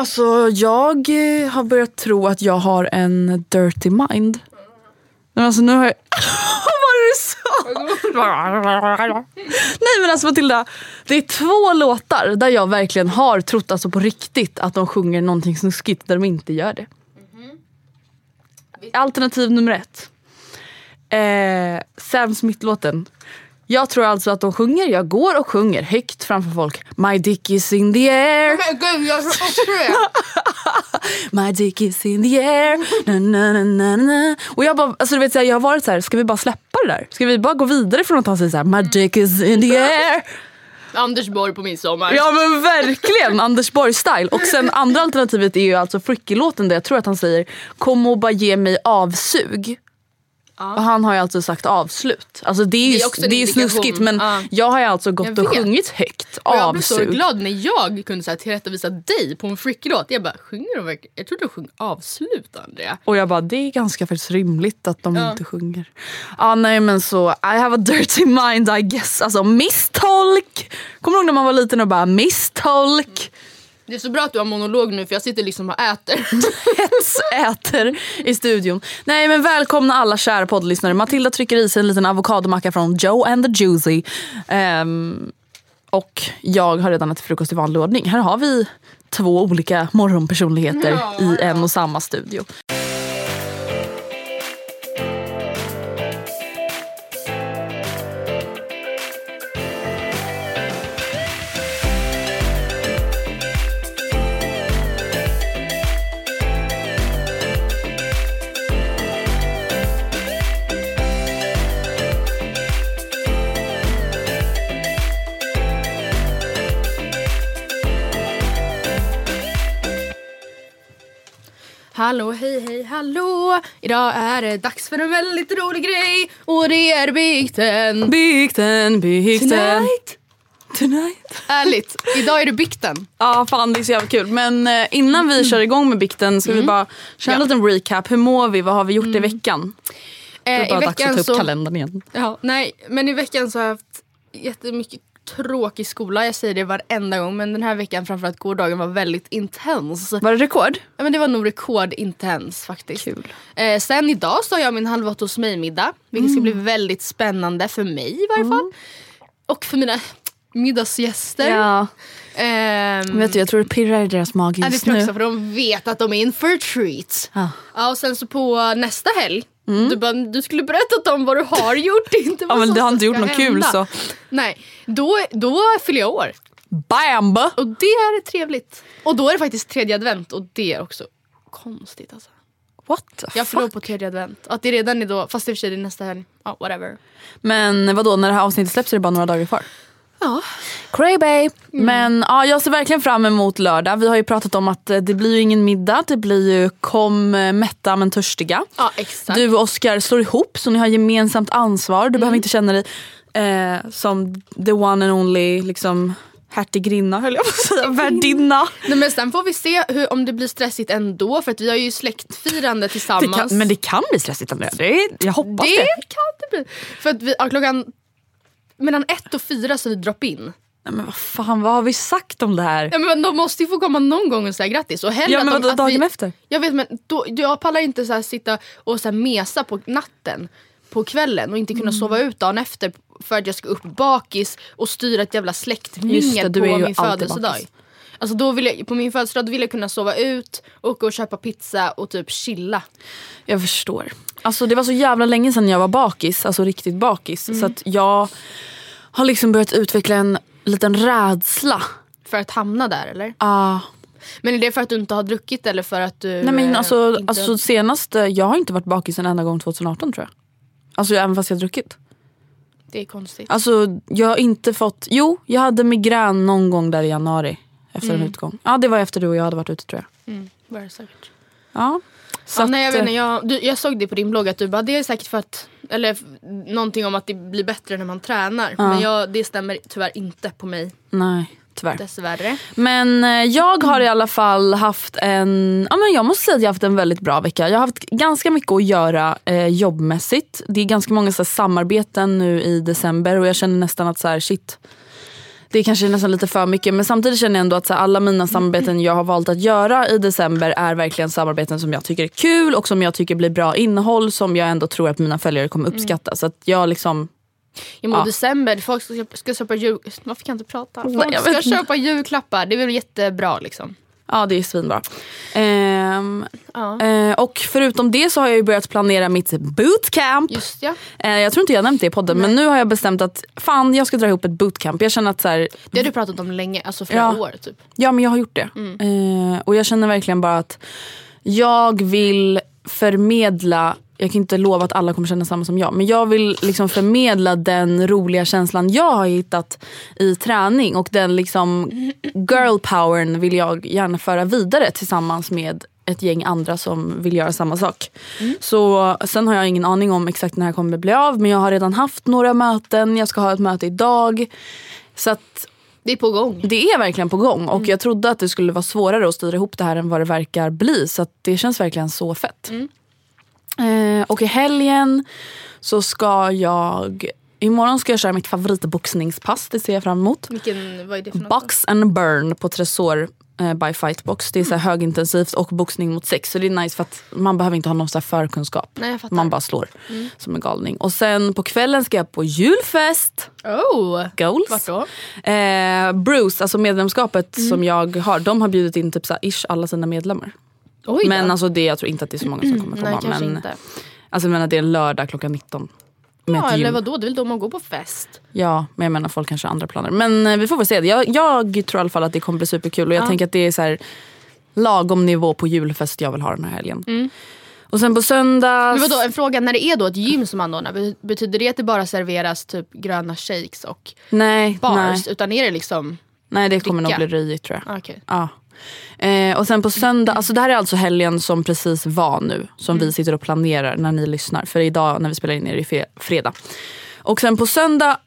Alltså jag eh, har börjat tro att jag har en dirty mind. Men alltså nu har jag... Vad var det du sa? Nej men alltså Matilda, det är två låtar där jag verkligen har trott alltså på riktigt att de sjunger någonting snuskigt där de inte gör det. Alternativ nummer ett. Eh, Sam Smith-låten. Jag tror alltså att de sjunger, jag går och sjunger högt framför folk. My dick is in the air. Men gud, jag ska också det. My dick is in the air. Na, na, na, na. Och jag, bara, alltså, du vet, jag har varit så här, ska vi bara släppa det där? Ska vi bara gå vidare från att han säger så här, My dick is in the air. Anders Borg på midsommar. Ja men verkligen Anders Borg-style. Och sen andra alternativet är ju alltså Fricky-låten där jag tror att han säger Kom och bara ge mig avsug. Och han har ju alltså sagt avslut. Alltså det är ju, Det det är också en är snuskigt men Ja. jag har ju alltså gått och sjungit högt. Och jag blev så glad när jag kunde så här, tillrättavisa dig på en freaky-låt. Jag bara, sjunger de verkligen? Jag trodde de sjöng avslut Andrea. Och jag bara, det är ganska faktiskt rimligt att de inte sjunger. Ja nej men så, I have a dirty mind I guess. Alltså misstolk! Kommer du ihåg när man var liten och bara misstolk? Det är så bra att du har monolog nu för jag sitter liksom och äter. Hetsäter i studion. Nej men välkomna alla kära poddlyssnare. Matilda trycker i sig en liten avokadomacka från Joe and the Juicy. Ehm, och jag har redan ätit frukost i vanlig ordning. Här har vi två olika morgonpersonligheter i en och samma studio. Hallå, hej, hej, hallå! Idag är det dags för en väldigt rolig grej och det är bikten. Bikten, bikten. Tonight. Tonight. Ärligt, idag är det bikten. Ja fan det är så jävla kul. Men eh, innan vi kör igång med bikten ska vi bara köra en Ja. liten recap. Hur mår vi? Vad har vi gjort i veckan? Det Eh, är bara dags att ta upp så... kalendern igen. Ja, nej, men i veckan så har jag haft jättemycket tråkig skola. Jag säger det varenda gång men den här veckan framförallt gårdagen var väldigt intens. Var det rekord? Ja, men det var nog rekordintens faktiskt. Kul. Eh, sen idag så har jag min halv åtta hos mig-middag. Vilket ska bli väldigt spännande för mig i varje fall. Och för mina middagsgäster. Ja. Ehm, Vet du, jag tror det pirrar i deras mage ja, det just tror jag nu. också för de vet att de är in for a treat. Ja. Ja, och sen så på nästa helg. Du, bara, du skulle berättat om vad du har gjort, inte vad Ja, men det har inte gjort något kul, så. Nej, då, då fyller jag år. Bam! Och det är trevligt. Och då är det faktiskt tredje advent och det är också konstigt alltså. What the Jag fuck? på tredje advent. Att det redan är då, fast i och för sig det är nästa helg. Ja, whatever. Men vadå, när det här avsnittet släpps är det bara några dagar kvar? Ja. Cray babe. Men ja, jag ser verkligen fram emot lördag. Vi har ju pratat om att eh, det blir ju ingen middag. Det blir ju kom eh, mätta men törstiga. Ja, exakt. Du och Oskar slår ihop så ni har gemensamt ansvar. Du behöver inte känna dig eh, som the one and only liksom hertigrinna höll jag på att säga. Värdinna. Nej, men sen får vi se hur, om det blir stressigt ändå. För att vi har ju släktfirande Det tillsammans. kan, men det kan bli stressigt Andrea. Det jag hoppas det. det kan det bli. För att vi, ja, klockan mellan ett och fyra så är vi drop-in. Nej, men vad fan, vad har vi sagt om det här? Ja, men de måste ju få komma någon gång och säga grattis. Och hellre Ja, men att de, att dagen vi, efter? Jag vet men då, jag pallar inte så här sitta och så här mesa på natten. på kvällen och inte kunna sova ut dagen efter för att jag ska upp bakis och styra ett jävla det, släktmingel på är ju min födelsedag. bakis. Alltså då vill jag, på min födelsedag vill jag kunna sova ut, åka och köpa pizza och typ chilla. Jag förstår. Alltså det var så jävla länge sedan jag var bakis, alltså riktigt bakis. Mm. Så att jag har liksom börjat utveckla en liten rädsla. För att hamna där eller? Ah, Men är det för att du inte har druckit eller för att du... nej men eh, alltså, inte... alltså senast, eh, jag har inte varit bakis en enda gång 2018 tror jag. Alltså även fast jag har druckit. Det är konstigt. Alltså jag har inte fått, jo jag hade migrän någon gång där i januari. Efter Mm. en utgång. Ja det var efter du och jag hade varit ute tror jag. Mm, var det säkert. Ja. Så Ja, att, nej, jag, vet inte, eh, jag, du, jag såg det på din blogg att du bara det är säkert för att eller någonting om att det blir bättre när man tränar. Men jag, det stämmer tyvärr inte på mig Nej tyvärr. dessvärre. Men eh, jag har i alla fall haft en, ja men jag måste säga att jag har haft en väldigt bra vecka. Jag har haft ganska mycket att göra eh, jobbmässigt. Det är ganska många så här, samarbeten nu i december och jag känner nästan att så här, shit. Det är kanske nästan lite för mycket men samtidigt känner jag ändå att så här, alla mina samarbeten jag har valt att göra i december är verkligen samarbeten som jag tycker är kul och som jag tycker blir bra innehåll som jag ändå tror att mina följare kommer uppskatta. Så att jag liksom I ja. December, folk ska, ska köpa jul... Varför kan jag inte prata? Folk jag ska köpa julklappar, det är väl jättebra liksom. Ja det är svinbra. Ehm, Ja. eh, och förutom det så har jag ju börjat planera mitt bootcamp. Just ja. Eh, jag tror inte jag nämnt det i podden men nu har jag bestämt att fan jag ska dra ihop ett bootcamp. Jag känner att så här, Det har du pratat om länge, alltså flera Ja. år typ. ja men jag har gjort det. Mm. Eh, och jag känner verkligen bara att jag vill förmedla jag kan inte lova att alla kommer känna samma som jag. Men jag vill liksom förmedla den roliga känslan jag har hittat i träning. Och den liksom girl powern vill jag gärna föra vidare tillsammans med ett gäng andra som vill göra samma sak. Så Sen har jag ingen aning om exakt när det här kommer bli av. Men jag har redan haft några möten. Jag ska ha ett möte idag. Så att Det är på gång. det är verkligen på gång och jag trodde att det skulle vara svårare att styra ihop det här än vad det verkar bli. Så det känns verkligen så fett. Eh, och i helgen så ska jag, imorgon ska jag köra mitt favoritboxningspass. Det ser jag fram emot. Vilken, vad är det för något? Box and burn på Tresor eh, by Fightbox. Det är så här högintensivt och boxning mot sex. Så det är nice för att man behöver inte ha någon så förkunskap. Nej, man bara slår som en galning. Och sen på kvällen ska jag på julfest. Oh! Goals. Vart då? Eh, Bruce, alltså medlemskapet som jag har, de har bjudit in typ så ish alla sina medlemmar. Oj då. Men alltså det, jag tror inte att det är så många som kommer komma. Nej, kanske men, inte. Alltså jag menar det är en lördag klockan 19. Med Ja, ett eller gym. vadå? Det är väl då man går på fest? Ja, men jag menar folk kanske har andra planer. Men eh, vi får väl se. Jag, jag tror i alla fall att det kommer bli superkul och jag tänker att det är så här lagom nivå på julfest jag vill ha den här helgen. Och sen på söndag... Men vadå, en fråga. När det är då ett gym som anordnar, be- betyder det att det bara serveras typ gröna shakes och Nej, bars? nej, Utan är det liksom... nej, det kommer nog dricka? bli röjigt tror jag. Ah, Okej. Ja. Eh, och sen på söndag, alltså det här är alltså helgen som precis var nu. Som vi sitter och planerar när ni lyssnar. För idag när vi spelar in är det fre- fredag. Och sen på söndag,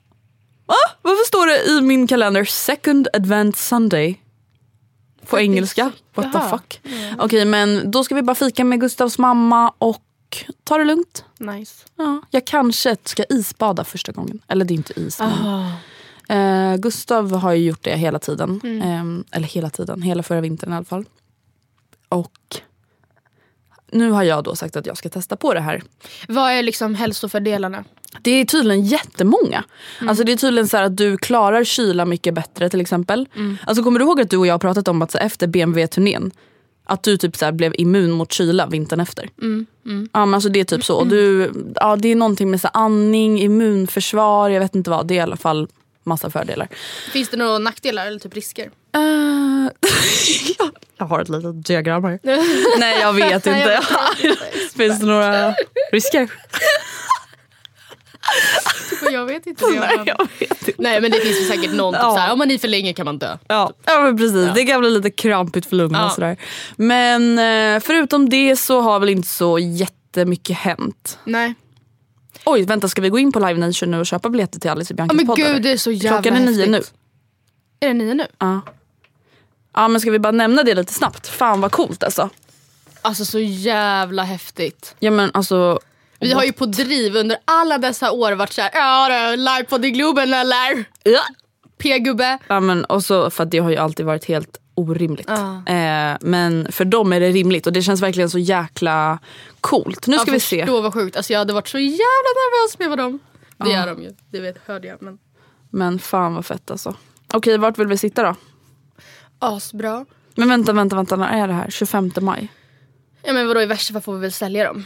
ah, varför står det i min kalender second advent sunday? På engelska. What the fuck. Okej men då ska vi bara fika med Gustavs mamma och ta det lugnt. Nice. Ja, jag kanske ska isbada första gången. Eller det är inte is. Men, eh, Gustav har ju gjort det hela tiden. Eh, eller hela tiden, hela förra vintern i alla fall. Och nu har jag då sagt att jag ska testa på det här. Vad är liksom hälsofördelarna? Det är tydligen jättemånga. Alltså det är tydligen så här att du klarar kyla mycket bättre till exempel. Alltså kommer du ihåg att du och jag har pratat om att så efter BMW-turnén att du typ så blev immun mot kyla vintern efter. Ja, men alltså det är typ så. Och Du, ja, det är någonting med så andning, immunförsvar, jag vet inte vad. Det är i alla fall massa fördelar. Finns det några nackdelar eller typ risker? Eh, jag- har ett litet diagram här. Nej jag vet inte. Finns det några risker? Jag vet inte det. Nej jag vet inte. Nej men det finns ju säkert någon, typ Ja. såhär, om man är för länge kan man dö. Ja, ja men precis. Det kan bli lite krampigt för lungorna Ja. och sådär. Men eh, förutom det så har väl inte så jättemycket hänt. Nej. Oj vänta ska vi gå in på Live Nation nu och köpa biljetter till Alice och Biancas men podd? gud det är så jävla Klockan är nio häftigt. nu. Är det nio nu? Ja. ja men ska vi bara nämna det lite snabbt? Fan vad coolt alltså. Alltså så jävla häftigt. Ja men alltså. Vi har ju på driv under alla dessa år varit såhär, ja live på The Globen eller? Ja. P-gubbe. Ja, men, och så, för att det har ju alltid varit helt orimligt. Ja. Eh, men för dem är det rimligt och det känns verkligen så jäkla coolt. Nu ska vi se. Förstå vad sjukt. Alltså jag hade varit så jävla nervös med vad de... Det är de ju. Det vet, hörde jag. Men... Men fan vad fett alltså. Okej, vart vill vi sitta då? Asbra. Men vänta, vänta, vänta. När är det här? 25 maj? Ja men vadå i värsta fall får vi väl sälja dem.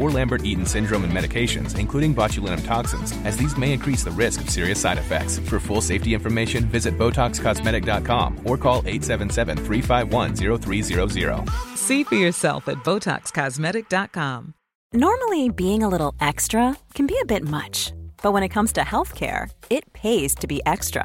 or Lambert Eaton syndrome and medications, including botulinum toxins, as these may increase the risk of serious side effects. For full safety information, visit BotoxCosmetic.com or call 877 351 0300. See for yourself at BotoxCosmetic.com. Normally, being a little extra can be a bit much, but when it comes to healthcare, it pays to be extra.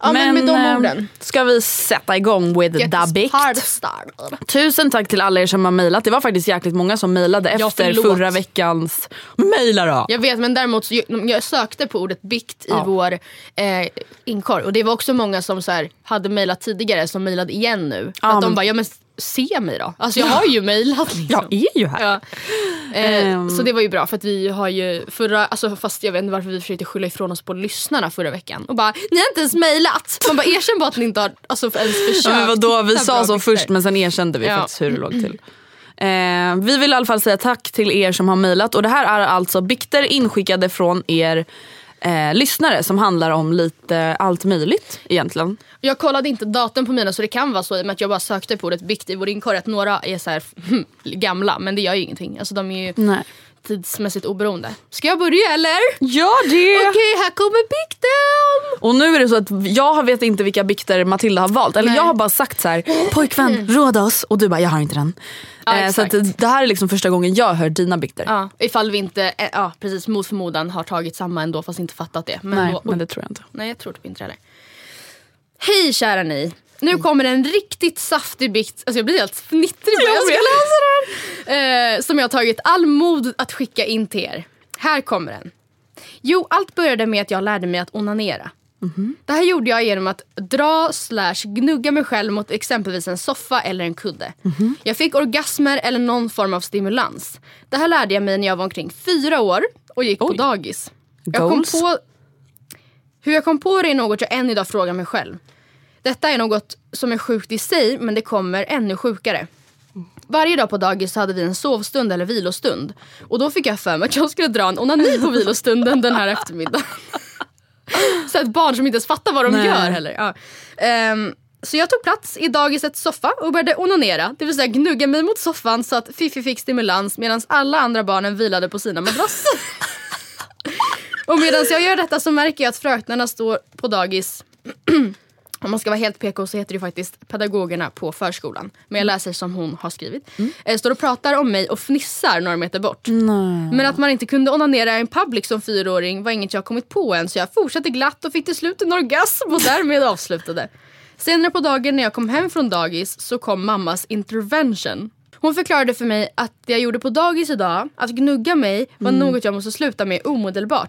Ja men, med de eh, orden. ska vi sätta igång with Get the bikt. Tusen tack till alla er som har mejlat. Det var faktiskt jäkligt många som mejlade Ja, efter förlåt. förra veckans... Mejla då! Jag vet men däremot så jag, sökte på ordet bikt i Ja. vår eh, inkorg och det var också många som så här, hade mejlat tidigare som mejlade igen nu. Ja, att de men- bara, ja men se mig då. Alltså jag har ju mejlat liksom. Jag är ju här. Ja. Eh, Ehm. Så det var ju bra för att vi har ju förra, alltså fast jag vet inte varför vi försökte skylla ifrån oss på lyssnarna förra veckan. Och bara, ni har inte ens mejlat. Man bara erkänn bara att ni inte har alltså, ens försökt. Ja, men vadå, vi sa så bikter. först men sen erkände vi Ja. faktiskt hur det låg till. Eh, vi vill i alla fall säga tack till er som har mejlat och det här är alltså bikter inskickade från er eh, lyssnare som handlar om lite allt möjligt egentligen. Jag kollade inte datum på mina så det kan vara så i och med att jag bara sökte på ordet bikt i vår inkorg att några är så här, gamla men det gör ju ingenting. Alltså de är ju Nej. Tidsmässigt oberoende. Ska jag börja eller? Ja det! Okej här kommer bikten! Och nu är det så att jag vet inte vilka bikter Matilda har valt. Eller Nej. jag har bara sagt så här: pojkvän råda oss och du bara jag har inte den. Ja, eh, så det här är liksom första gången jag hör dina bikter. Ja, ifall vi inte, eh, ja precis mot förmodan har tagit samma ändå fast inte fattat det. Men Nej då, men det tror jag inte. Nej jag tror typ inte heller. Hej kära ni. Nu kommer en riktigt saftig bikt, alltså jag blir helt fnittrig när jag ska läsa den. Eh, som jag har tagit all mod att skicka in till er. Här kommer den. Jo, allt började med att jag lärde mig att onanera. Det här gjorde jag genom att dra slash gnugga mig själv mot exempelvis en soffa eller en kudde. Jag fick orgasmer eller någon form av stimulans. Det här lärde jag mig när jag var omkring fyra år och gick på dagis. Jag kom på, hur jag kom på det är något jag än idag frågar mig själv. Detta är något som är sjukt i sig men det kommer ännu sjukare. Varje dag på dagis hade vi en sovstund eller vilostund. Och då fick jag för mig att jag skulle dra en onani på vilostunden den här eftermiddagen. Så ett barn som inte ens fattar vad de Nej. gör heller. Ja. Ehm, så jag tog plats i dagisets soffa och började onanera. Det vill säga gnugga mig mot soffan så att Fifi fick stimulans medan alla andra barnen vilade på sina madrasser. och medan jag gör detta så märker jag att fröknarna står på dagis om man ska vara helt PK så heter det faktiskt pedagogerna på förskolan. Men jag läser som hon har skrivit. Eh, står och pratar om mig och fnissar några meter bort. Men att man inte kunde onanera i en public som fyraåring var inget jag kommit på än. Så jag fortsatte glatt och fick till slut en orgasm och därmed avslutade. Senare på dagen när jag kom hem från dagis så kom mammas intervention. Hon förklarade för mig att det jag gjorde på dagis idag, att gnugga mig, var något jag måste sluta med omedelbart.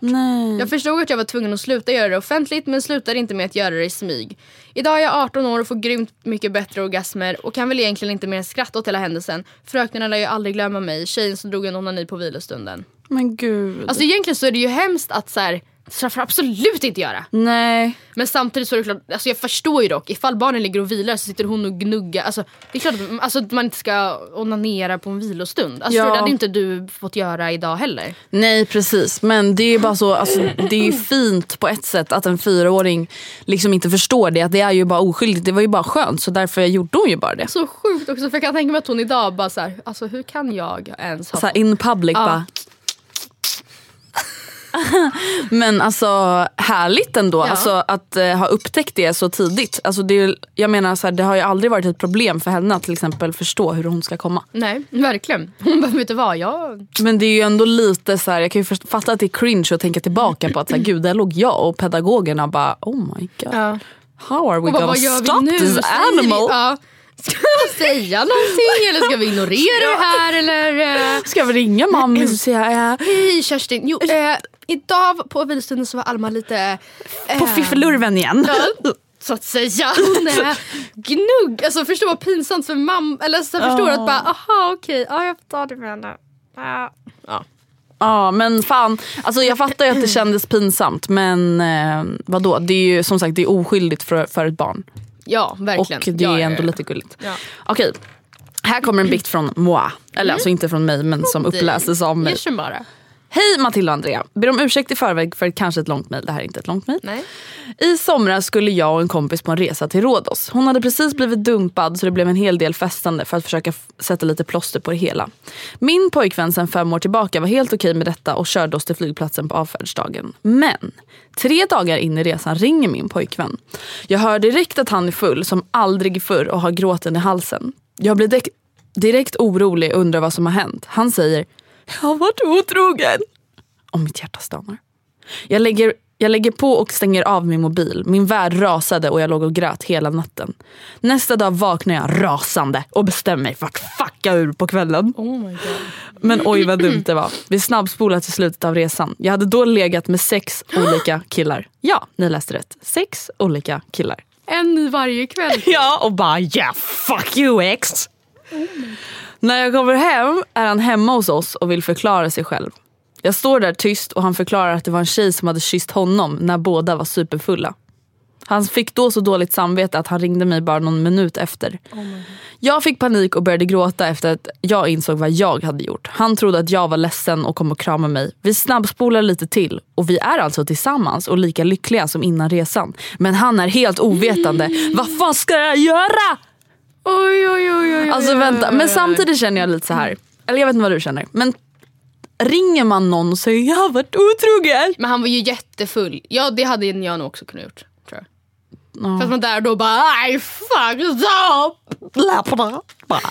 Jag förstod att jag var tvungen att sluta göra det offentligt men slutade inte med att göra det i smyg. Idag är jag 18 år och får grymt mycket bättre orgasmer och kan väl egentligen inte mer än skratta åt hela händelsen. Fröknarna lär ju aldrig glömma mig, tjejen som drog en onani på vilostunden. Men gud. Alltså egentligen så är det ju hemskt att så här, så får absolut inte göra. Nej. Men samtidigt så är det klart, alltså jag förstår ju dock, ifall barnen ligger och vilar så sitter hon och gnuggar. Alltså, det är klart att, alltså, man inte ska onanera på en vilostund. Alltså, Ja. Det hade inte du fått göra idag heller. Nej precis men det är ju bara så, alltså, det är ju fint på ett sätt att en fyraåring liksom inte förstår det. Att det är ju bara oskyldigt, det var ju bara skönt så därför gjorde hon ju bara det. Så sjukt också för jag kan tänka mig att hon idag bara så här, alltså hur kan jag ens ha Så här, in public Ja. bara. Men alltså härligt ändå Ja. alltså, att eh, ha upptäckt det så tidigt. Alltså, det, är- jag menar så här, det har ju aldrig varit ett problem för henne att till exempel förstå hur hon ska komma. Nej, verkligen. Hon bara, vet du vad, jag... Men det är ju ändå lite så här, jag kan ju fatta att det är cringe att tänka tillbaka på att så här, gud där låg jag och pedagogerna bara oh my god. Ja. How are we Och bara, gonna gör stop this animal? Ja. Ska vi säga någonting eller ska vi ignorera det här eller? eh? Ska vi ringa mammis och säga äh, Hej Kerstin, jo, eh, idag på vilostunden så var Alma lite... på eh, fiffelurven igen? Ja, så att säga. Hon är gnugg. Alltså förstå vad pinsamt för mamma. Eller så jag förstår att bara, aha okej, ja jag tar det med henne. Ja. Ja. Ja men fan, alltså jag fattar ju att det kändes pinsamt men eh, vadå, det är ju som sagt det är oskyldigt för, för ett barn. Ja, verkligen. Och det ja, är ändå ja. lite gulligt. Ja. Okej, här kommer en bikt från moi. Eller alltså inte från mig men som uppläses av mig. Bara. Hej Matilda och Andrea. Ber om ursäkt i förväg för kanske ett långt mejl. Det här är inte ett långt mejl. I somras skulle jag och en kompis på en resa till Rhodos. Hon hade precis blivit dumpad så det blev en hel del festande för att försöka sätta lite plåster på det hela. Min pojkvän sen fem år tillbaka var helt okej med detta och körde oss till flygplatsen på avfärdsdagen. Men tre dagar in i resan ringer min pojkvän. Jag hör direkt att han är full som aldrig förr och har gråten i halsen. Jag blir direkt orolig och undrar vad som har hänt. Han säger jag har varit otrogen. Och mitt hjärta stannar. Jag lägger, jag lägger på och stänger av min mobil. Min värld rasade och jag låg och grät hela natten. Nästa dag vaknar jag rasande och bestämmer mig för att fucka ur på kvällen. Oh. Men oj vad dumt det var. Vi snabbspolar till slutet av resan. Jag hade då legat med sex olika killar. Ja, ni läste rätt. Sex olika killar. En i varje kväll. Ja, och bara yeah fuck you ex. När jag kommer hem är han hemma hos oss och vill förklara sig själv. Jag står där tyst och han förklarar att det var en tjej som hade kysst honom när båda var superfulla. Han fick då så dåligt samvete att han ringde mig bara någon minut efter. jag fick panik och började gråta efter att jag insåg vad jag hade gjort. Han trodde att jag var ledsen och kom och kramade mig. Vi snabbspolar lite till och vi är alltså tillsammans och lika lyckliga som innan resan. Men han är helt ovetande. Vad fan ska jag göra? Oj, oj, oj, oj, Alltså vänta, men samtidigt känner jag lite så här. Eller jag vet inte vad du känner. Men ringer man någon och säger jag har varit otrogen. Men han var ju jättefull. Ja, det hade jag nog också kunnat gjort. Tror jag. För att man där då bara, aj fuck stop!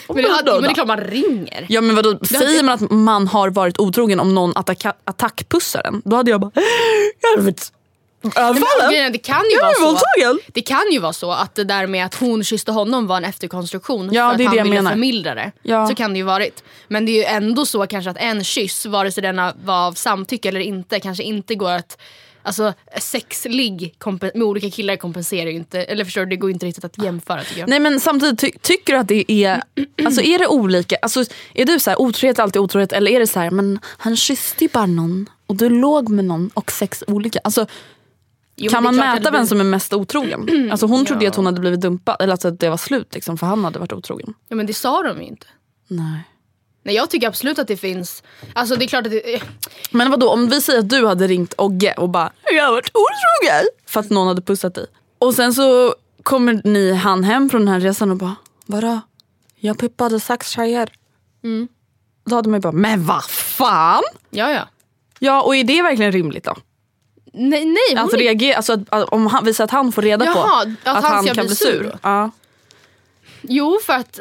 Men det, hade, men det är klart man ringer. Ja men vadå, säger man att man har varit otrogen om någon attacka, attackpussar en? Då hade jag bara, jag överfallen. Det kan ju vara så. Det kan ju vara så att det där med att hon kysste honom var en efterkonstruktion Ja, för att han ville menar. förmildra det. Ja. Så kan det ju varit. Men det är ju ändå så kanske att en kyss, vare sig den var av samtycke eller inte, kanske inte går att Alltså kompen- med olika killar kompenserar ju inte, eller förstår du, det går inte riktigt att jämföra tycker jag. Nej men samtidigt, ty- tycker du att det är, alltså är det olika? Alltså, är du så här, otrohet alltid otrohet eller är det så här, men han kysste ju bara någon och du låg med någon och sex olika. Alltså, Jo, kan man mäta vem som är mest otrogen? Alltså hon trodde ju att hon hade blivit dumpad, eller alltså att det var slut liksom, för han hade varit otrogen. Ja men det sa de ju inte. Nej. Nej jag tycker absolut att det finns, alltså det är klart att det, Men vadå, om vi säger att du hade ringt Ogge och bara “jag har varit otrogen” för att någon hade pussat dig. Och sen så kommer ni han hem från den här resan och bara “vadå? Jag pippade sex tjejer”. Då hade man ju bara “men vad fan?” ja ja. Ja och är det verkligen rimligt då? Nej, nej hon Alltså, är- reager, alltså att, om han visar att han får reda på Jaha, att att han han kan bli sur. Ja. Jo för att,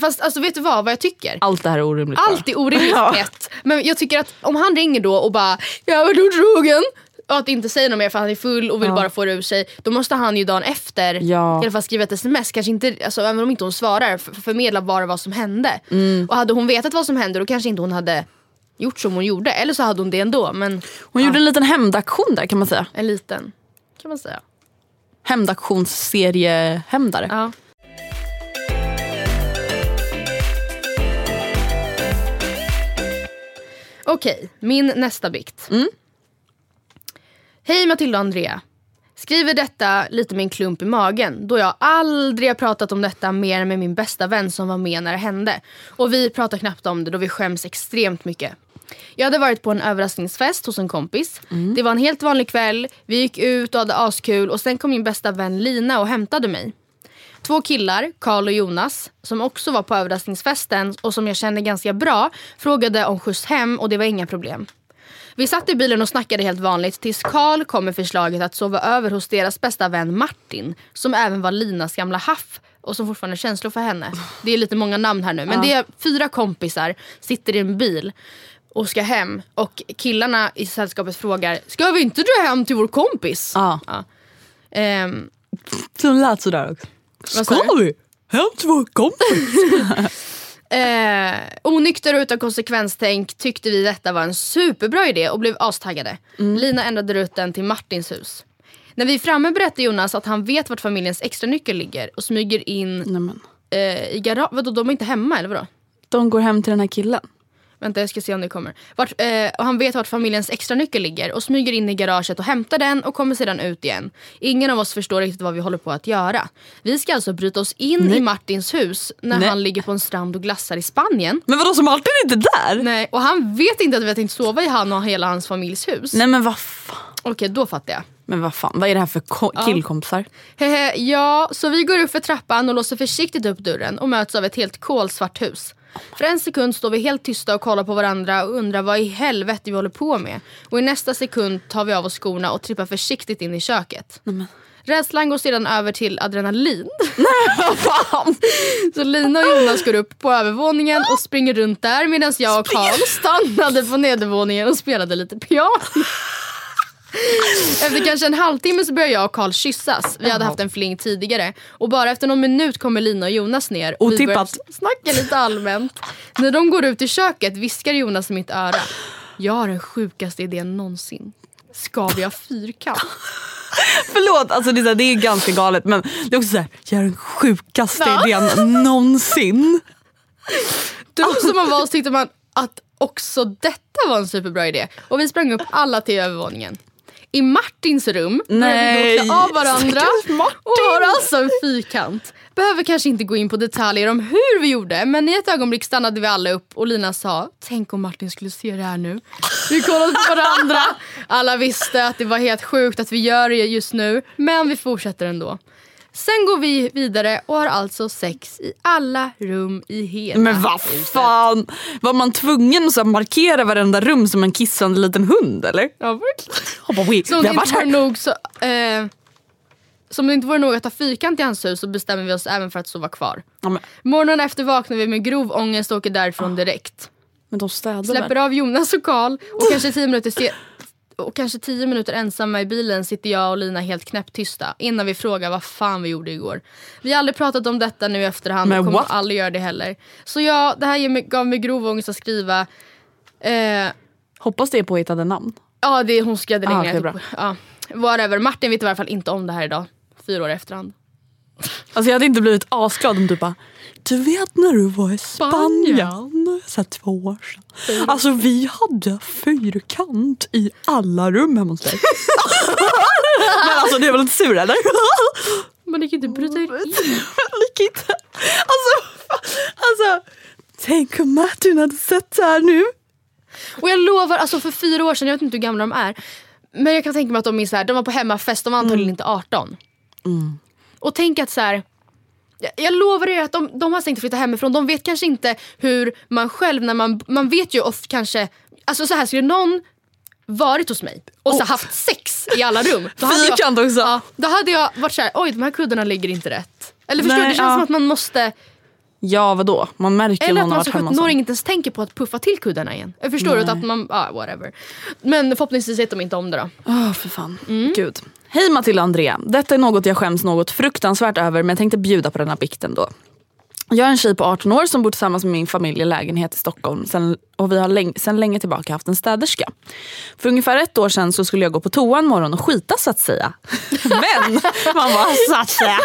fast alltså vet du vad, vad jag tycker? Allt det här är orimligt. Allt är orimligt Ja. hett. Men jag tycker att om han ringer då och bara “jag varit otrogen” och att inte säga något mer för han är full och vill Ja. bara få det ur sig. Då måste han ju dagen efter Ja. i alla fall skriva ett sms. Kanske inte, alltså, även om inte hon svarar, förmedla bara vad som hände. Mm. Och hade hon vetat vad som hände då kanske inte hon hade gjort som hon gjorde. Eller så hade hon det ändå. Men Hon ja, gjorde en liten hämndaktion där kan man säga. en liten kan man säga. Hämndaktionsseriehämndare. Ja. Okej, min nästa bikt. Hej Matilda och Andrea. Skriver detta lite med en klump i magen då jag aldrig har pratat om detta mer än med min bästa vän som var med när det hände. Och vi pratar knappt om det då vi skäms extremt mycket. Jag hade varit på en överraskningsfest hos en kompis. Det var en helt vanlig kväll, vi gick ut och hade askul och sen kom min bästa vän Lina och hämtade mig. Två killar, Karl och Jonas, som också var på överraskningsfesten och som jag kände ganska bra, frågade om skjuts hem och det var inga problem. Vi satt i bilen och snackade helt vanligt tills Karl kom med förslaget att sova över hos deras bästa vän Martin, som även var Linas gamla haff och som fortfarande har känslor för henne. Det är lite många namn här nu, men det är fyra kompisar, sitter i en bil och ska hem och killarna i sällskapet frågar Ska vi inte dra hem till vår kompis? Ja. Ehm, Så det lät sådär också. Vad sa du? vi? Hem till vår kompis? Eh, onykter och utan konsekvenstänk tyckte vi detta var en superbra idé och blev astaggade. Lina ändrade rutten till Martins hus. När vi är framme berättar Jonas att han vet vart familjens extra nyckel ligger och smyger in eh, i garaget. Vadå, de är inte hemma eller vadå? De går hem till den här killen. Vänta jag ska se om det kommer. Vart, eh, och han vet vart familjens extra nyckel ligger och smyger in i garaget och hämtar den och kommer sedan ut igen. Ingen av oss förstår riktigt vad vi håller på att göra. Vi ska alltså bryta oss in i Martins hus när Nej. han ligger på en strand och glassar i Spanien. Men vadå som alltid inte där? Nej, och han vet inte att vi har tänkt sova i han och hela hans familjs hus. Nej men vad fan. Okej, då fattar jag. Men vad fan, vad är det här för ko- killkompisar? Hehe, ja, så vi går upp för trappan och låser försiktigt upp dörren och möts av ett helt kolsvart hus. För en sekund står vi helt tysta och kollar på varandra och undrar vad i helvete vi håller på med. Och i nästa sekund tar vi av oss skorna och trippar försiktigt in i köket. Rädslan går sedan över till adrenalin. Så Lina och Jonas går upp på övervåningen och springer runt där medan jag och Karl stannade på nedervåningen och spelade lite piano. Efter kanske en halvtimme så börjar jag och Karl kyssas. Vi hade haft en fling tidigare. Och bara efter någon minut kommer Lina och Jonas ner. Och vi börjar Otippat. snacka lite allmänt. När de går ut i köket viskar Jonas i mitt öra. Jag har den sjukaste idén någonsin. Ska vi ha fyrkant? Förlåt, alltså det, är så här, det är ganska galet men det är också såhär, jag är den sjukaste Ja. idén någonsin. Dum som man var så tyckte man att också detta var en superbra idé. Och vi sprang upp alla till övervåningen. I Martins rum började vi då klä av varandra och har alltså en fyrkant. Behöver kanske inte gå in på detaljer om hur vi gjorde men i ett ögonblick stannade vi alla upp och Lina sa Tänk om Martin skulle se det här nu. Vi kollade på varandra. Alla visste att det var helt sjukt att vi gör det just nu men vi fortsätter ändå. Sen går vi vidare och har alltså sex i alla rum i hela Men vad huset. fan, var man tvungen att så markera varenda rum som en kissande liten hund eller? Ja, verkligen. Som det inte vore nog så... Eh, som det inte vore nog att ha fyrkant i hans hus så bestämmer vi oss även för att sova kvar. Ja, men, Morgonen efter vaknar vi med grov ångest och åker därifrån direkt. men de städar Släpper väl? av Jonas och Karl och kanske tio minuter se- och kanske tio minuter ensamma i bilen sitter jag och Lina helt knäpptysta innan vi frågar vad fan vi gjorde igår. Vi har aldrig pratat om detta nu i efterhand Men och kommer what? aldrig göra det heller. Så ja, det här mig, gav mig grov ångest att skriva. Eh, Hoppas det är påhittade namn. Ja, det, hon skrev det Ah, länge. okej, bra. ja, whatever. Martin vet i alla fall inte om det här idag. Fyra år i efterhand. Alltså jag hade inte blivit asglad om du bara Du vet när du var i Spanien så här två år sedan. Alltså vi hade fyrkant i alla rum hemma hos dig. Men alltså du är väl inte sur eller? Det kan inte bryta er in. Lik inte. Alltså, alltså tänk om Martin hade sett det här nu. Och jag lovar, alltså för fyra år sedan, jag vet inte hur gamla de är. Men jag kan tänka mig att de är så här, de var på hemmafest, de var antagligen inte 18. Och tänk att så här. Jag, jag lovar er att de, de har tänkt flytta hemifrån. De vet kanske inte hur man själv, när man, man vet ju ofta kanske, alltså så här skulle någon varit hos mig och så haft sex i alla rum. Då hade jag, också. ja, då hade jag varit såhär, oj de här kuddarna ligger inte rätt. Eller förstår Nej, du, det känns ja. som att man måste, Ja vadå? Man märker eller att man hos en. inte ens tänker på att puffa till kuddarna igen. Jag förstår du att man, ja whatever. Men förhoppningsvis vet de inte om det då. Åh för fan. Mm. Gud. Hej Matilda och Andrea. Detta är något jag skäms något fruktansvärt över men jag tänkte bjuda på den här bikten då. Jag är en tjej på 18 år som bor tillsammans med min familj i lägenhet i Stockholm sen, och vi har läng- sen länge tillbaka haft en städerska. För ungefär ett år sedan så skulle jag gå på toa en morgon och skita så att säga. Men, man bara så att säga.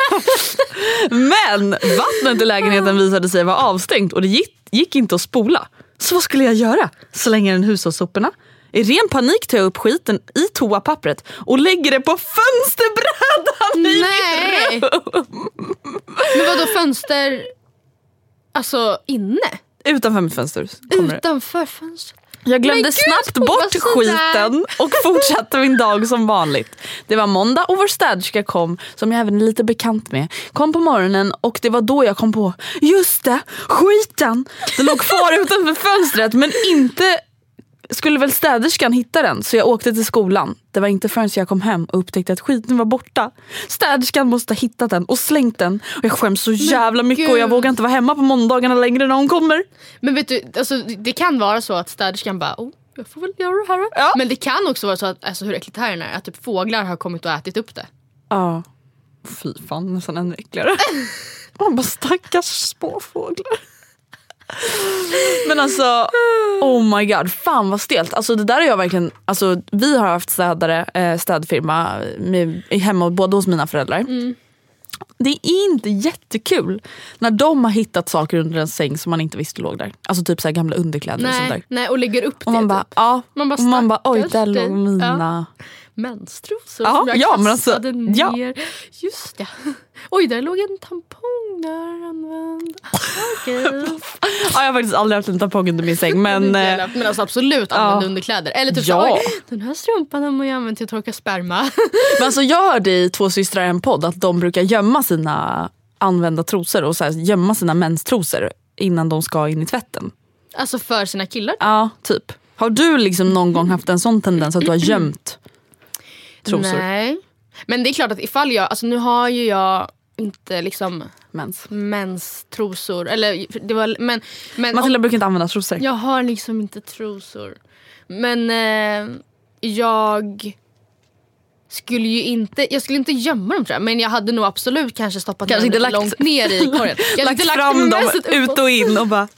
Men vattnet i lägenheten visade sig vara avstängt och det gick, gick inte att spola. Så vad skulle jag göra? Slänga den hushållssoporna? I ren panik tar jag upp skiten i toapappret och lägger det på fönsterbrädan i Nej! mitt rum. Men vadå fönster, alltså inne? Utanför mitt fönster det. Utanför fönstret? Jag glömde gud, snabbt bort skiten och fortsatte min dag som vanligt. Det var måndag och vår städerska kom, som jag även är lite bekant med, kom på morgonen och det var då jag kom på, just det, skiten! Den låg kvar utanför fönstret men inte skulle väl städerskan hitta den så jag åkte till skolan. Det var inte förrän jag kom hem och upptäckte att skiten var borta. Städerskan måste ha hittat den och slängt den. Och jag skäms så jävla mycket och jag vågar inte vara hemma på måndagarna längre när hon kommer. Men vet du, alltså, det kan vara så att städerskan bara oh, jag får väl göra det här då." Ja. Men det kan också vara så att, alltså hur äckligt det här är, att typ fåglar har kommit och ätit upp det. Ja. Fy fan, nästan ännu äckligare. Man bara stackars små fåglar. Men alltså, oh my god, fan vad stelt. Alltså det där är jag verkligen, alltså vi har haft städare, eh, städfirma med, hemma både hos mina föräldrar. Det är inte jättekul när de har hittat saker under en säng som man inte visste låg där. Alltså typ så gamla underkläder och sånt där. Nej, nej, och lägger upp det. Och man bara, typ. ja. Man bara, och man bara oj där låg mina. Menstrosor Ja, som jag ja, men alltså, kastade ja. ner. Just det. Oj, där låg en tampong där använd. Okej. Ja, jag har faktiskt aldrig haft en tampong under min säng men eh, men alltså absolut använda underkläder. Eller typ Ja. så, oj, den här strumpan har man ju använt till att torka sperma. Men alltså jag hörde i Två systrar i en podd att de brukar gömma sina använda trosor och så här, gömma sina menstrosor innan de ska in i tvätten. alltså för sina killar. Ja, typ. Har du liksom någon gång haft en sån tendens att du har gömt trosor? Nej. Men det är klart att ifall jag, alltså nu har ju jag inte liksom Mens. menstrosor. Eller det var, men, men Matilda om, brukar inte använda trosor. jag har liksom inte trosor. Men eh, jag skulle ju inte, jag skulle inte gömma dem tror jag. Men jag hade nog absolut kanske stoppat Kanske ner dem lagt- långt ner i korgen. Jag Lagt inte fram dem ut och in och bara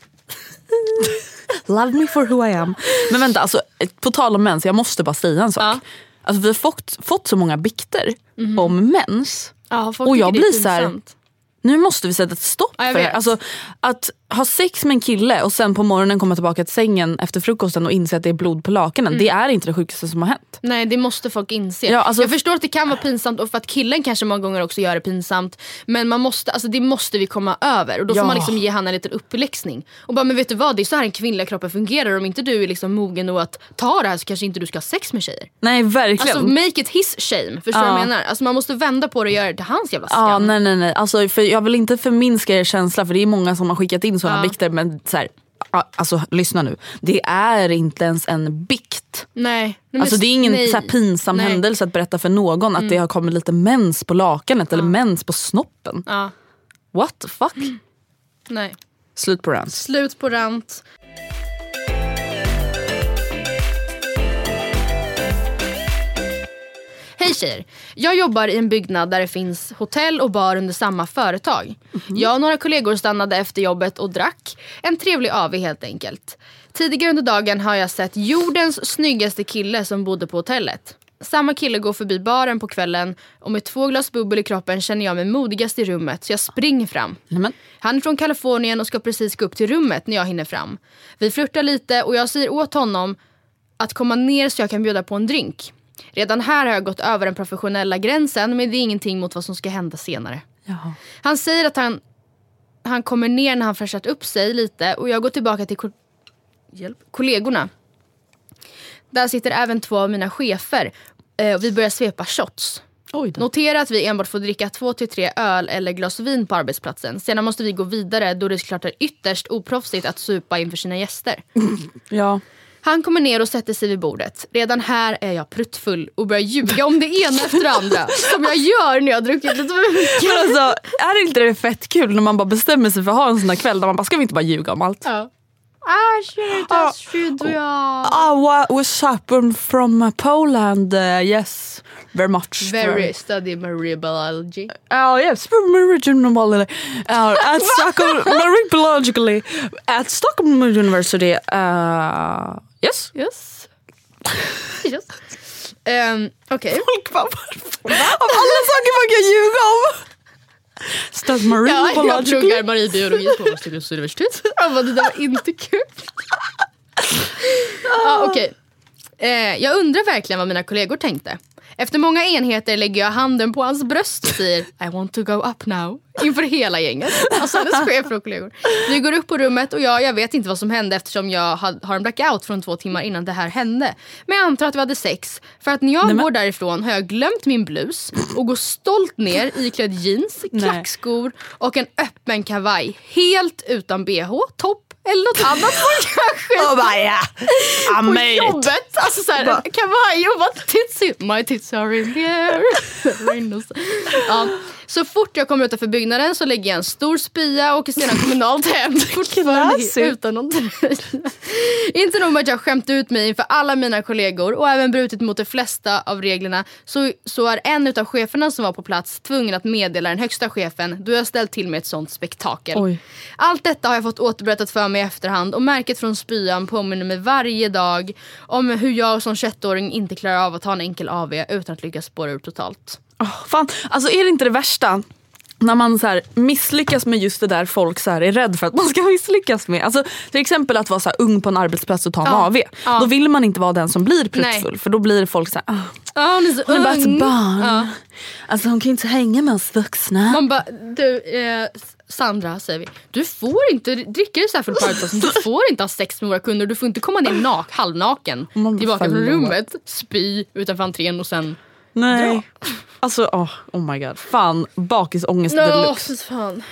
Love me for who I am. Men vänta, alltså, på tal om mens, jag måste bara säga en sak. Ja. Alltså, vi har fått, fått så många bikter om mens. Ja, Och jag blir så här-. Nu måste vi sätta ett stopp Ja, för det här. Alltså, att ha sex med en kille och sen på morgonen komma tillbaka till sängen efter frukosten och inse att det är blod på lakanen. Mm. Det är inte det sjukaste som har hänt. Nej det måste folk inse. Ja, alltså- jag förstår att det kan vara pinsamt och för att killen kanske många gånger också gör det pinsamt. Men man måste, alltså, det måste vi komma över och då Ja. får man liksom ge han en liten uppläxning. Och bara men vet du vad det är så här den kvinnliga kroppen fungerar. Om inte du är liksom mogen nog att ta det här så kanske inte du ska ha sex med tjejer. Nej verkligen. Alltså make it his shame. Förstår du Ja. vad jag menar? Alltså, man måste vända på det och göra det till hans jävla skam. Ja, nej nej nej. Alltså, för jag vill inte förminska er känsla för det är många som har skickat in sådana Ja. bikter men så här, ja, alltså lyssna nu. Det är inte ens en bikt. Nej. men Alltså det är ingen nej. så pinsam Nej. Mm. händelse att berätta för någon att det har kommit lite mens på lakanet eller mens på snoppen. Ja, What the fuck? nej. Slut på rant. Slut på rant. Hej tjejer! Jag jobbar i en byggnad där det finns hotell och bar under samma företag. Jag och några kollegor stannade efter jobbet och drack. En trevlig AV helt enkelt. Tidigare under dagen har jag sett jordens snyggaste kille som bodde på hotellet. Samma kille går förbi baren på kvällen och med två glas bubbel i kroppen känner jag mig modigast i rummet så jag springer fram. Nämen. Han är från Kalifornien och ska precis gå upp till rummet när jag hinner fram. Vi flörtar lite och jag säger åt honom att komma ner så jag kan bjuda på en drink. Redan här har jag gått över den professionella gränsen men det är ingenting mot vad som ska hända senare. Jaha. Han säger att han, han kommer ner när han fräschat upp sig lite och jag går tillbaka till ko- hjälp, kollegorna. Där sitter även två av mina chefer eh, och vi börjar svepa shots. Notera att vi enbart får dricka två till tre öl eller glas vin på arbetsplatsen. Sedan måste vi gå vidare då det såklart är ytterst oproffsigt att supa inför sina gäster. Ja. Han kommer ner och sätter sig vid bordet. Redan här är jag pruttfull och börjar ljuga om det ena efter det andra. Som jag gör när jag har druckit lite för mycket. Men alltså, är det inte det fett kul när man bara bestämmer sig för att ha en sån här kväll där man bara, ska vi inte bara ljuga om allt? Ja. Ah, shit, that's should we are. Ah, what was happened from Poland? Uh, yes, very much. Very study marine biology. Oh yes, from originally uh, at Stockholm marine biologically at Stockholm University. Uh, yes. Yes. yes. Um, Okej. Folk bara? Av alla saker man kan ljuga om. Study marine Ja, jag pluggar marinbiologi på Stockholms universitet. Jag bara, det där var inte kul. ja, okej. eh, jag undrar verkligen vad mina kollegor tänkte. Efter många enheter lägger jag handen på hans bröst och säger I want to go up now. Inför hela gänget. Alltså hennes chefer och kollegor. Vi går upp på rummet och jag, jag vet inte vad som hände eftersom jag har, en blackout från två timmar innan det här hände. Men jag antar att vi hade sex. För att när jag går därifrån har jag glömt min blus och går stolt ner iklädd jeans, Nej. klackskor och en öppen kavaj. Helt utan bh, topp eller något annat man kanske Och bara I på made jobbet. Alltså såhär, en kavaj och bara tits in. My tits are in the air. Ja. Så fort jag kommer utanför byggnaden så lägger jag en stor spya och åker sedan kommunalt hem. Fortfarande utan någon tröja. Inte nog med att jag skämt ut mig inför alla mina kollegor och även brutit mot de flesta av reglerna så, så är en av cheferna som var på plats tvungen att meddela den högsta chefen då jag ställt till med ett sånt spektakel. Oj. Allt detta har jag fått återberättat för mig i efterhand och märket från spyan påminner mig varje dag om hur jag som 21-åring inte klarar av att ta en enkel AV utan att lyckas spåra ur totalt. Oh, fan. Alltså är det inte det värsta? När man så misslyckas med just det där folk så här är rädd för att man ska misslyckas med. Alltså, till exempel att vara så ung på en arbetsplats och ta en Ja. AV. Ja. Då vill man inte vara den som blir pruttfull för då blir folk så här, Ja, hon är så hon är bara ett barn. Ja. Alltså hon kan ju inte hänga med oss vuxna. Man bara, du eh, Sandra säger vi, du får inte dricka dig så här full på arbetsplatsen. Du får inte ha sex med våra kunder. Du får inte komma ner nak, halvnaken tillbaka från rummet, spy utanför entrén och sen... Nej. Alltså oh, oh my god. Fan bakisångest No, deluxe. fan.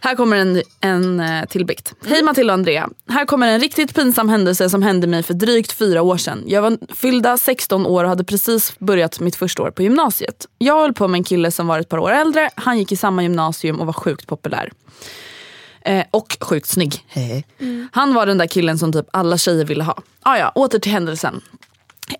Här kommer en, en eh, tillbikt. Hej Matilda och Andrea. Här kommer en riktigt pinsam händelse som hände mig för drygt fyra år sedan. Jag var fyllda 16 år och hade precis börjat mitt första år på gymnasiet. Jag höll på med en kille som var ett par år äldre. Han gick i samma gymnasium och var sjukt populär. Eh, och sjukt snygg. Han var den där killen som typ alla tjejer ville ha. Ah, ja, åter till händelsen.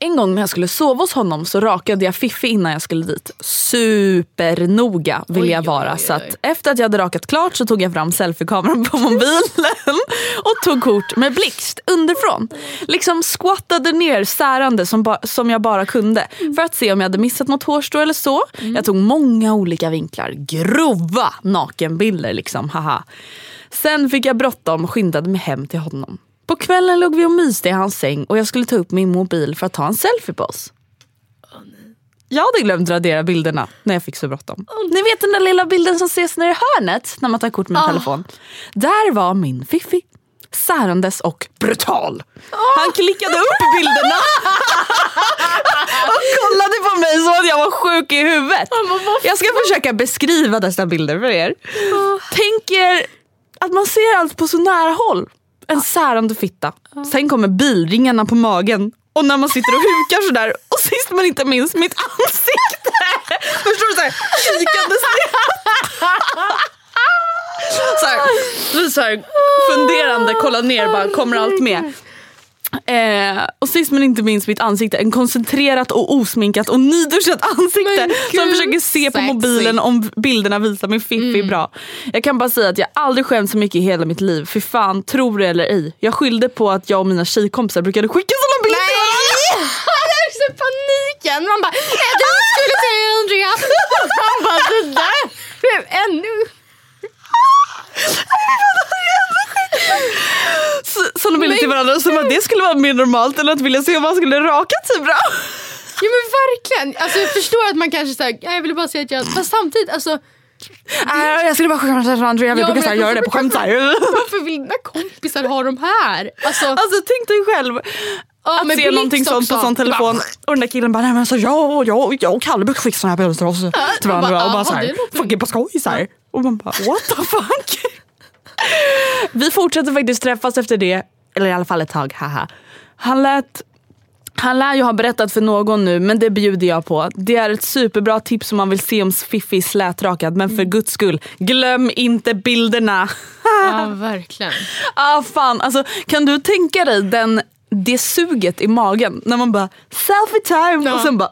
En gång när jag skulle sova hos honom så rakade jag Fiffi innan jag skulle dit. Supernoga vill Oj, jag vara. oj, Så oj. att efter att jag hade rakat klart så tog jag fram selfiekameran på mobilen och tog kort med blixt underifrån. Liksom squattade ner särande som, som jag bara kunde för att se om jag hade missat något hårstrå eller så. Jag tog många olika vinklar. Grova nakenbilder liksom. Haha. Sen fick jag bråttom och skyndade mig hem till honom. På kvällen låg vi och myste i hans säng och jag skulle ta upp min mobil för att ta en selfie på oss. Jag hade glömt radera bilderna när jag fick så bråttom. Ni vet den där lilla bilden som ses nere i hörnet när man tar kort med en telefon. Där var min Fiffi. Särandes och brutal. Han klickade upp bilderna och kollade på mig som att jag var sjuk i huvudet. Jag ska försöka beskriva dessa bilder för er. Tänk er att man ser allt på så nära håll. En särande fitta. Sen kommer bilringarna på magen. Och när man sitter och hukar sådär. Och sist men inte minst mitt ansikte. Förstår du? Såhär kikandes ner. Såhär, så här, funderande, kolla ner bara, kommer allt med? Eh, och sist men inte minst mitt ansikte. En koncentrerat och osminkat och nyduschat ansikte. Som försöker se på sexy. mobilen om bilderna visar min fiffi bra. Jag kan bara säga att jag aldrig skämt så mycket i hela mitt liv. För fan, tror det eller ej. Jag skyllde på att jag och mina tjejkompisar brukade skicka sådana bilder till varandra. Så paniken. Man bara, "Nej, du skulle till Andrea. Man bara, det där blev ännu... Så- Sådana bilder till varandra som att det skulle vara mer normalt än att vilja se om man skulle raka sig bra. Ja men verkligen. Alltså, jag förstår att man kanske säger, jag ville bara säga att jag... Men samtidigt, alltså, Äh, jag skulle bara skämta för andra. Jag Ja, brukar göra det på skämt. varför vill dina kompisar ha de här? Alltså, Alltså tänk dig själv ja, att se någonting sånt på också. sån telefon och den där killen bara, nej men alltså jag, jag, jag och Kalle brukar skicka såna här bilder till oss till varandra bara, och bara ja, så det här, låter- fucking på skoj så här. Och man bara what the fuck. Vi fortsätter faktiskt träffas efter det, eller i alla fall ett tag, haha. Han lät han lär ju ha berättat för någon nu men det bjuder jag på. Det är ett superbra tips om man vill se om Fiffi är slätrakad men för guds skull, glöm inte bilderna. Ja, verkligen. ah fan, alltså kan du tänka dig den, det suget i magen när man bara selfie time Ja. och sen bara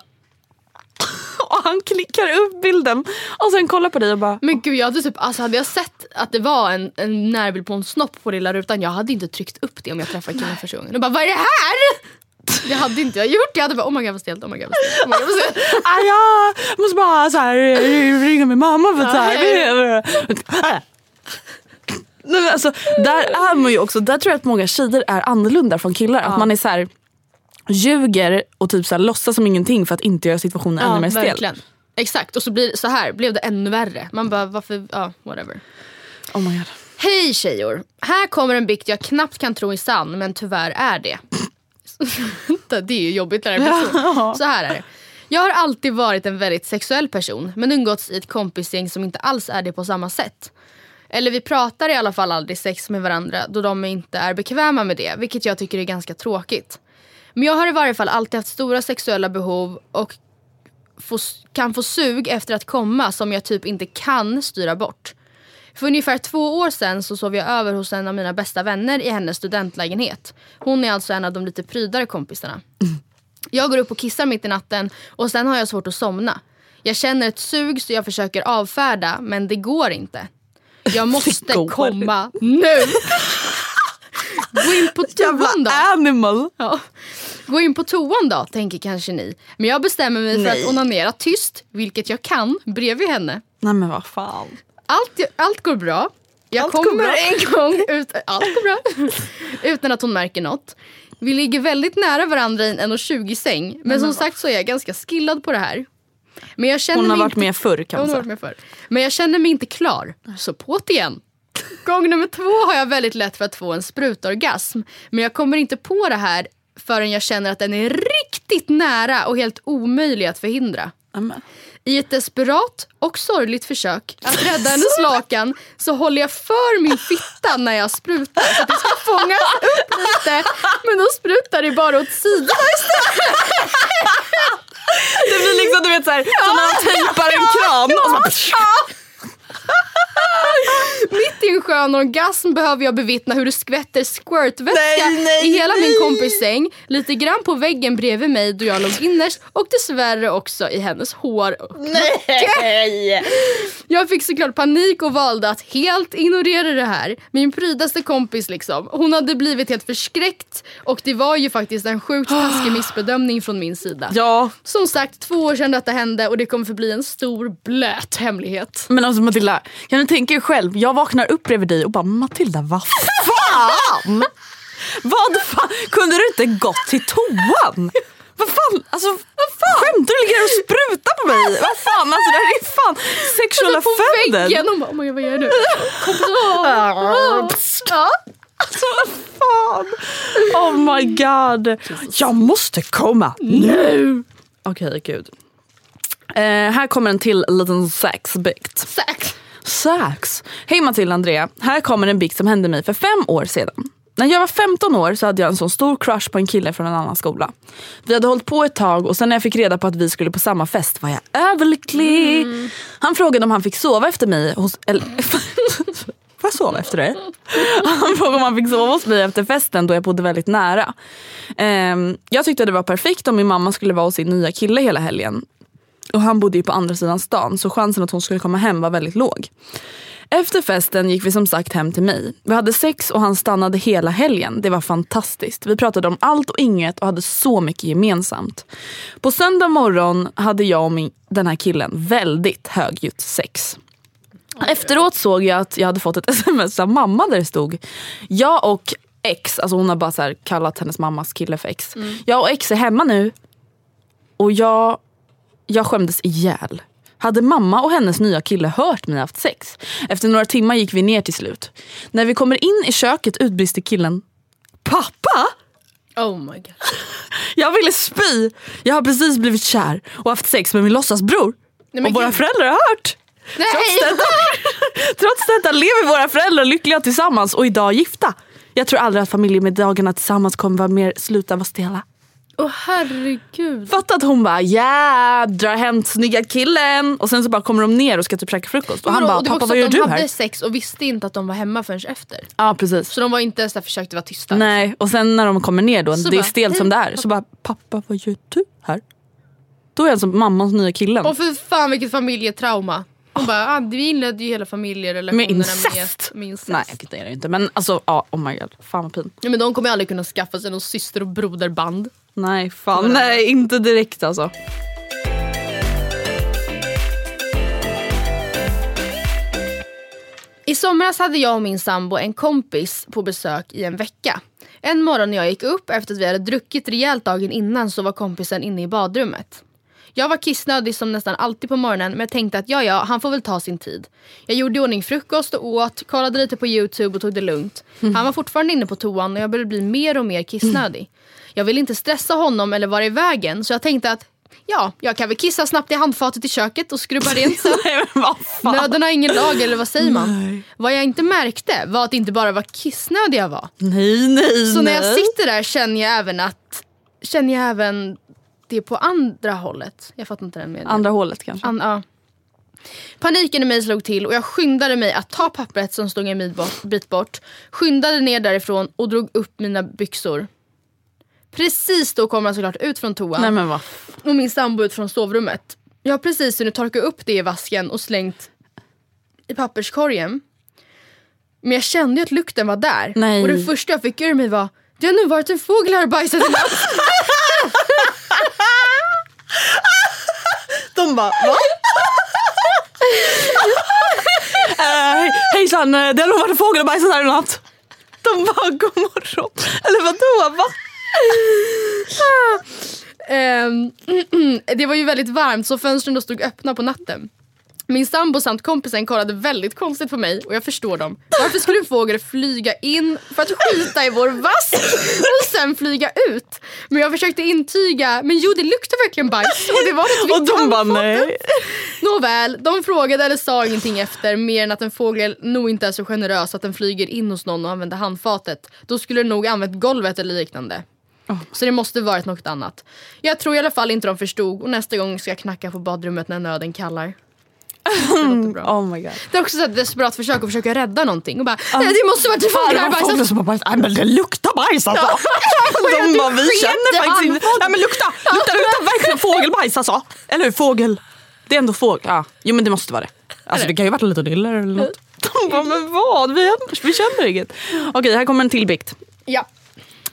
och han klickar upp bilden och sen kollar på dig och bara Men gud jag hade typ, alltså hade jag sett att det var en, en närbild på en snopp på lilla rutan, jag hade inte tryckt upp det om jag träffade killen första gången. Och bara vad är det här? Det hade inte jag gjort. Jag hade bara oh my god vad stelt, oh my god vad stelt. Oh my god, vad stelt. ah, ja, jag måste bara så här, ringa min mamma för att så här. Nej, men alltså, där är man ju också, där tror jag att många tjejer är annorlunda från killar. Att man är så här, ljuger och typ så här, låtsas som ingenting för att inte göra situationen ännu mer stel. Exakt och så blir så här blev det ännu värre. Man bara varför, ja whatever. Oh my God. Hej tjejor! Här kommer en bikt jag knappt kan tro är sann men tyvärr är det. Det är ju jobbigt när det blir så. Så här är det. Jag har alltid varit en väldigt sexuell person men umgåtts i ett kompisgäng som inte alls är det på samma sätt. Eller vi pratar i alla fall aldrig sex med varandra då de inte är bekväma med det vilket jag tycker är ganska tråkigt. Men jag har i varje fall alltid haft stora sexuella behov och få, kan få sug efter att komma som jag typ inte kan styra bort. För ungefär två år sedan så sov jag över hos en av mina bästa vänner i hennes studentlägenhet. Hon är alltså en av de lite prydare kompisarna. Jag går upp och kissar mitt i natten och sen har jag svårt att somna. Jag känner ett sug så jag försöker avfärda men det går inte. Jag måste komma nu! Gå in på toan då. animal. Ja. Gå in på toan då, tänker kanske ni. Men jag bestämmer mig för att onanera tyst, vilket jag kan, bredvid henne. Nej men vad fan. Allt, allt går bra. Jag Allt går kommer bra. en gång ut, allt går bra. utan att hon märker något. Vi ligger väldigt nära varandra i en 1,20 säng. Men som sagt så är jag ganska skillad på det här. Men jag känner Hon har mig varit inte, med förr kan hon man har säga. varit med förr. Men jag känner mig inte klar. Så på't igen. Gång nummer två har jag väldigt lätt för att få en sprutorgasm. Men jag kommer inte på det här förrän jag känner att den är riktigt nära och helt omöjlig att förhindra. Amen. I ett desperat och sorgligt försök att rädda hennes lakan så håller jag för min fitta när jag sprutar så att det ska fångas upp lite. Men då sprutar det bara åt sidorna istället. Det blir liksom du vet såhär, som när man tejpar en kran och så bara, Mitt i en skön orgasm behöver jag bevittna hur det skvätter squirtvätska Nej, nej, i hela min nej. kompis säng. Lite grann på väggen bredvid mig då jag låg innerst och dessvärre också i hennes hår och Nej! Jag fick såklart panik och valde att helt ignorera det här. Min prydaste kompis liksom. Hon hade blivit helt förskräckt och det var ju faktiskt en sjukt taskig missbedömning från min sida. Ja, Som sagt, två år sedan detta hände och det kommer förbli en stor blöt hemlighet. men alltså Matilda, kan du tänka dig själv, jag vaknar upp bredvid dig och bara Matilda vad fan? vad fan? Kunde du inte gått till toan? Vad fan? Alltså, vad fan? Skämtar du? Ligger och sprutar på mig? Vad fan? Alltså det här är fan sexual Alltså offender. väggen och bara, oh my God, vad gör jag nu? Kompis, ja. Alltså vad fan? Oh my god. Jag måste komma nu. Okej, gud. Eh, här kommer en till liten sexbikt. Sex. Sax. Hej Matilda och Andrea. Här kommer en bikt som hände mig för fem år sedan. När jag var 15 år så hade jag en sån stor crush på en kille från en annan skola. Vi hade hållit på ett tag och sen när jag fick reda på att vi skulle på samma fest var jag överlycklig. Han frågade om han fick sova efter mig hos... Eller, Får jag sova efter dig? Han frågade om han fick sova hos mig efter festen då jag bodde väldigt nära. Ehm, jag tyckte det var perfekt om min mamma skulle vara hos sin nya kille hela helgen. Och han bodde ju på andra sidan stan så chansen att hon skulle komma hem var väldigt låg. Efter festen gick vi som sagt hem till mig. Vi hade sex och han stannade hela helgen. Det var fantastiskt. Vi pratade om allt och inget och hade så mycket gemensamt. På söndag morgon hade jag och min, den här killen väldigt högljutt sex. Efteråt såg jag att jag hade fått ett sms av mamma där det stod Jag och X, alltså hon har bara kallat hennes mammas kille för X. Jag och X är hemma nu och jag, jag skämdes ihjäl. Hade mamma och hennes nya kille hört mig haft sex? Efter några timmar gick vi ner till slut. När vi kommer in i köket utbrister killen Pappa? Oh my god. Jag ville spy. Jag har precis blivit kär och haft sex med min låtsasbror. men och våra gud. föräldrar har hört. Nej! Trots detta, trots detta lever våra föräldrar lyckliga tillsammans och idag gifta. Jag tror aldrig att familjemiddagarna tillsammans kommer vara mer, sluta vara stela. Åh herregud. Fatta att hon bara ja, drar hem snygga killen och sen så bara kommer de ner och ska typ käka frukost. Och han bara pappa vad gör de du hade här? sex och visste inte att de var hemma förrän efter. Ja precis. Så de var inte ens där försökte vara tysta. Nej och sen när de kommer ner då, Så det är bara, stelt som det är. Så bara pappa vad gör du här? Då är alltså mammans nya killen. Och för fan vilket familjetrauma. Hon bara, ah, vi inledde ju hela familjerelationerna Med incest? Med, med incest. Nej det är det inte men alltså ja, oh my god, fan vad pin. Ja, men de kommer aldrig kunna skaffa sig någon syster och broderband. Nej fan nej inte direkt alltså. I somras hade jag och min sambo en kompis på besök i en vecka. En morgon när jag gick upp efter att vi hade druckit rejält dagen innan så var kompisen inne i badrummet. Jag var kissnödig som nästan alltid på morgonen men jag tänkte att ja ja, han får väl ta sin tid. Jag gjorde i ordning frukost och åt, kollade lite på youtube och tog det lugnt. Han var fortfarande inne på toan och jag började bli mer och mer kissnödig. Jag ville inte stressa honom eller vara i vägen så jag tänkte att ja, jag kan väl kissa snabbt i handfatet i köket och skrubba rent sen. Nej. Nöden har ingen lag eller vad säger man? Vad jag inte märkte var att det inte bara var kissnödig jag var. Nej nej Så när nej. jag sitter där känner jag även att Känner jag även det på andra hållet. Jag fattar inte den meningen. Andra hålet kanske. An- ja. Paniken i mig slog till och jag skyndade mig att ta pappret som stod en bit bort. Skyndade ner därifrån och drog upp mina byxor. Precis då kom han såklart ut från toan Nej men vad och min sambo ut från sovrummet. Jag har precis hunnit torka upp det i vasken och slängt i papperskorgen. Men jag kände ju att lukten var där. Nej. Och det första jag fick ur mig var Det har nog varit en fågel här och bajsat i natt. De bara va? uh, hejsan, eh, det har nog varit fågel och bajsat här i natt. De bara god morgon. Eller vadå? Va? Ehm, det var ju väldigt varmt så fönstren stod öppna på natten. Min sambo samt kompisen kollade väldigt konstigt på mig och jag förstår dem. Varför skulle en fågel flyga in för att skita i vår vask och sen flyga ut? Men jag försökte intyga, men jo det luktar verkligen bajs och det var ett Och vitt de bara nej. Nåväl, de frågade eller sa ingenting efter mer än att en fågel nog inte är så generös att den flyger in hos någon och använder handfatet. Då skulle den nog använt golvet eller liknande. Så det måste varit något annat. Jag tror i alla fall inte de förstod och nästa gång ska jag knacka på badrummet när nöden kallar. Det. Oh my god. Det är också så ett desperat försök att försöka rädda någonting och bara Nej det måste varit Fåglar som har bajsat. Men det luktar bajs alltså. De bara vi känner faktiskt inte. Nej men lukta, lukta, lukta verkligen fågelbajs alltså. Eller hur? Fågel. Det är ändå fågel. Ja. Jo men det måste vara det. Alltså det kan ju varit en liten iller eller något. De bara men vad? Vi, vi känner inget. Okej här kommer en till bikt. Ja.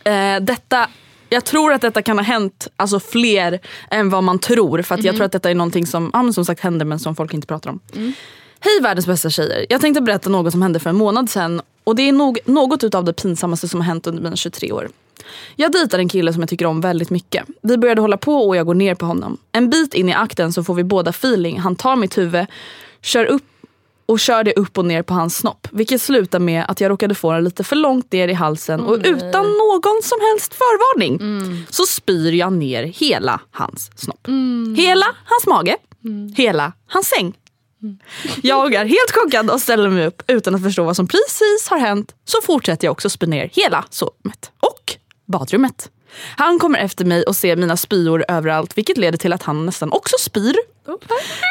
Eh, detta, jag tror att detta kan ha hänt alltså, fler än vad man tror. För att jag tror att detta är någonting som ja, som sagt händer men som folk inte pratar om. Hej världens bästa tjejer. Jag tänkte berätta något som hände för en månad sedan. Och det är nog, något av det pinsammaste som har hänt under mina 23 år. Jag dejtar en kille som jag tycker om väldigt mycket. Vi började hålla på och jag går ner på honom. En bit in i akten så får vi båda feeling. Han tar mitt huvud, kör upp och kör det upp och ner på hans snopp. Vilket slutar med att jag råkade få den lite för långt ner i halsen och utan någon som helst förvarning så spyr jag ner hela hans snopp. Hela hans mage, hela hans säng. Jag är helt chockad och ställer mig upp utan att förstå vad som precis har hänt. Så fortsätter jag också spy ner hela sovrummet och badrummet. Han kommer efter mig och ser mina spyor överallt vilket leder till att han nästan också spyr.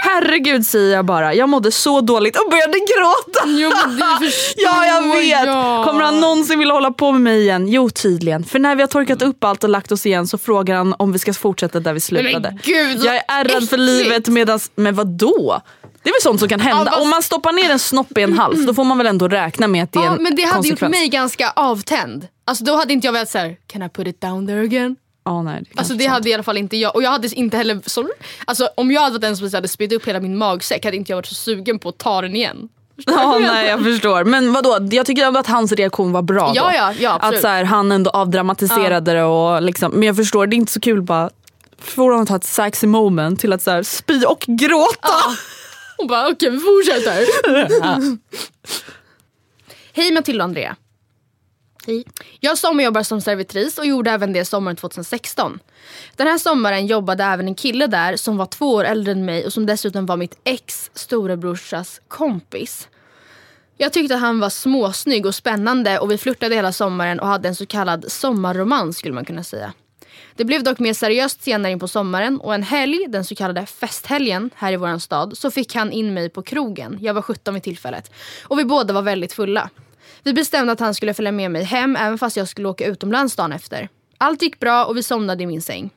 Herregud säger jag bara. Jag mådde så dåligt och började gråta. Jo Ja jag vet! jag. Kommer han någonsin vilja hålla på med mig igen? Jo tydligen. För när vi har torkat upp allt och lagt oss igen så frågar han om vi ska fortsätta där vi slutade. gud, jag är ärrad för livet medans, men vad då? Det är väl sånt som kan hända. Ja, vad- Om man stoppar ner en snopp i en hals då får man väl ändå räkna med att det är Ja, en men det hade gjort konsekvens. mig ganska avtänd. Alltså då hade inte jag velat såhär, can I put it down there again? Ja, nej, det Alltså det sant. hade i alla fall inte jag. Och jag hade inte heller, så, alltså om jag hade varit den som hade spytt upp hela min magsäck hade inte jag varit så sugen på att ta den igen. Ja, nej, jag förstår. Men vadå, jag tycker ändå att hans reaktion var bra Ja, då. ja, ja, absolut. Att så här, han ändå avdramatiserade det och liksom, men jag förstår, det är inte så kul bara får honom att ha ett sexy moment till att så här, spy och gråta. Hon bara okej vi fortsätter. Hej Matilda och Andrea. Hej. Jag sommarjobbar som servitris och gjorde även det sommaren 2016. Den här sommaren jobbade även en kille där som var två år äldre än mig och som dessutom var mitt ex storebrorsas kompis. Jag tyckte att han var småsnygg och spännande och vi flörtade hela sommaren och hade en så kallad sommarromans skulle man kunna säga. Det blev dock mer seriöst senare in på sommaren och en helg, den så kallade festhelgen här i vår stad, så fick han in mig på krogen. Jag var 17 vid tillfället. Och vi båda var väldigt fulla. Vi bestämde att han skulle följa med mig hem även fast jag skulle åka utomlands dagen efter. Allt gick bra och vi somnade i min säng.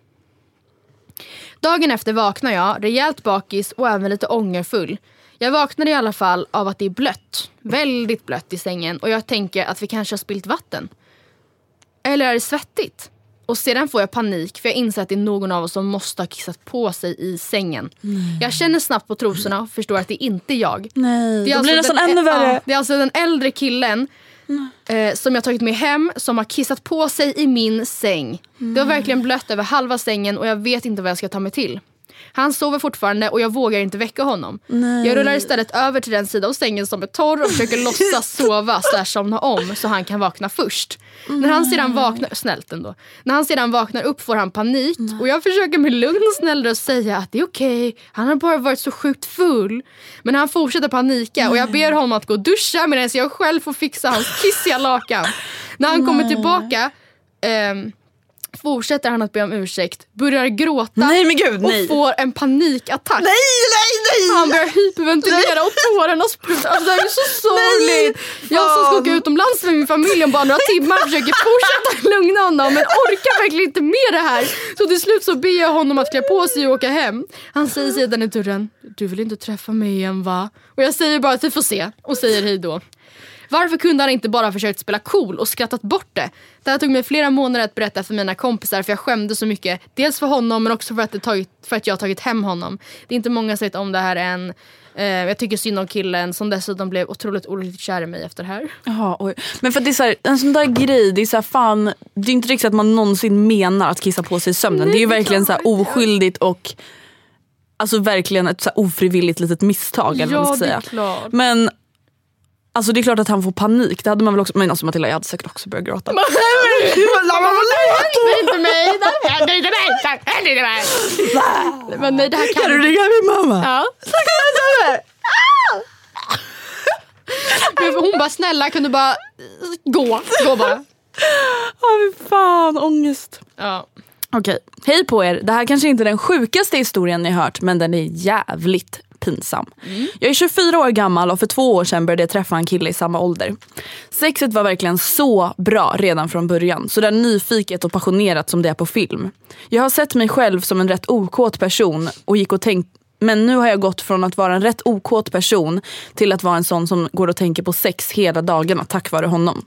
Dagen efter vaknar jag, rejält bakis och även lite ångerfull. Jag vaknade i alla fall av att det är blött. Väldigt blött i sängen och jag tänker att vi kanske har spilt vatten. Eller är det svettigt? Och sedan får jag panik för jag inser att det är någon av oss som måste ha kissat på sig i sängen. Jag känner snabbt på trosorna och förstår att det är inte jag. Nej, Det är då blir det alltså nästan den- ännu värre. Ja, det är alltså den äldre killen eh, som jag tagit med hem som har kissat på sig i min säng. Det var verkligen blött över halva sängen och jag vet inte vad jag ska ta mig till. Han sover fortfarande och jag vågar inte väcka honom. Jag rullar istället över till den sida av sängen som är torr och försöker låtsas sova slash somna om så han kan vakna först. När han sedan vaknar, snällt ändå. När han sedan vaknar upp får han panik och jag försöker med lugn och snäll röst säga att det är okej, han har bara varit så sjukt full. Men han fortsätter panika och jag ber honom att gå och duscha medan jag själv får fixa hans kissiga lakan. När han kommer tillbaka ehm, fortsätter han att be om ursäkt, börjar gråta Nej gud, och nej. får en panikattack. Nej, nej, nej! Han börjar hyperventilera och tårarna sprutar. Alltså, det är så sorgligt. Jag som ska åka utomlands med min familj om bara några timmar försöker fortsätta lugna honom men orkar verkligen inte med det här. Så till slut så ber jag honom att klä på sig och åka hem. Han säger sedan i dörren, du vill inte träffa mig igen va? Och jag säger bara att vi får se och säger hej då. Varför kunde han inte bara försökt spela cool och skrattat bort det? Det här tog mig flera månader att berätta för mina kompisar för jag skämdes så mycket. Dels för honom men också för att, det tagit, för att jag har tagit hem honom. Det är inte många som vet om det här än. Eh, jag tycker synd om killen som dessutom blev otroligt olyckligt kär i mig efter det här. Jaha, oj. Men för det är så här, en sån där grej, det är så här, fan, det är inte riktigt att man någonsin menar att kissa på sig i sömnen. det är ju verkligen så här oskyldigt och alltså verkligen ett så ofrivilligt litet misstag. Eller ska säga. klart. Men alltså det är klart att han får panik. Det hade man väl också, men alltså Matilda jag hade säkert också börjat gråta. Det är inte mig, det händer inte mig, det händer inte mig. Men nej det här kan... Kan du ringa min mamma? Ja. Hon bara snälla kan du bara gå, gå bara. Ja fy fan, ångest. Ja. Okej, hej på er. Det här kanske inte är den sjukaste historien ni hört men den är jävligt pinsam. Jag är 24 år gammal och för två år sedan började jag träffa en kille i samma ålder. Sexet var verkligen så bra redan från början. Så där nyfiket och passionerat som det är på film. Jag har sett mig själv som en rätt okåt person och gick och tänkt men nu har jag gått från att vara en rätt okåt person till att vara en sån som går och tänker på sex hela dagarna tack vare honom.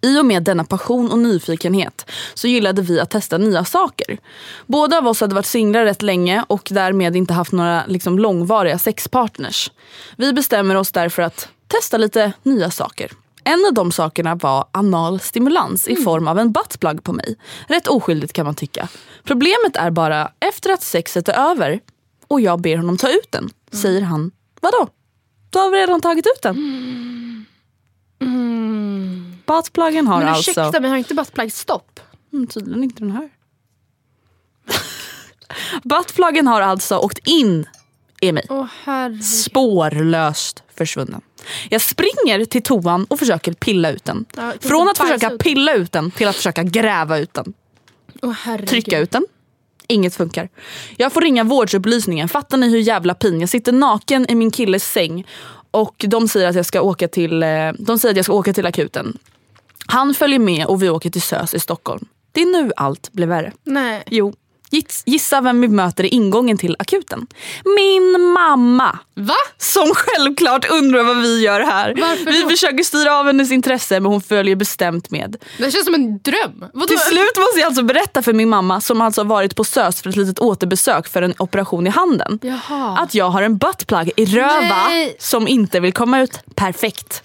I och med denna passion och nyfikenhet så gillade vi att testa nya saker. Båda av oss hade varit singlar rätt länge och därmed inte haft några liksom, långvariga sexpartners. Vi bestämmer oss därför att testa lite nya saker. En av de sakerna var anal stimulans i form av en buttplug på mig. Rätt oskyldigt kan man tycka. Problemet är bara, efter att sexet är över och jag ber honom ta ut den, säger han, vadå? Du har väl redan tagit ut den? Buttpluggen har Men alltså... ursäkta men har inte buttplug stopp? Mm, tydligen inte den här. Buttpluggen har alltså åkt in i mig. Åh herre. Spårlöst försvunnen. Jag springer till toan och försöker pilla ut den. Ja, Från att försöka ut. pilla ut den till att försöka gräva ut den. Herregud. Trycka ut den. Inget funkar. Jag får ringa vårdsupplysningen. Fattar ni hur jävla pin? Jag sitter naken i min killes säng och de säger att jag ska åka till, eh, de säger att jag ska åka till akuten. Han följer med och vi åker till SÖS i Stockholm. Det är nu allt blir värre. Nej. Jo, gissa vem vi möter i ingången till akuten? Min mamma! Va? Som självklart undrar vad vi gör här. Varför vi då? försöker styra av hennes intresse men hon följer bestämt med. Det känns som en dröm. Vadå? Till slut måste jag alltså berätta för min mamma som alltså varit på SÖS för ett litet återbesök för en operation i handen. Jaha. Att jag har en buttplug i röva Nej. som inte vill komma ut. Perfekt.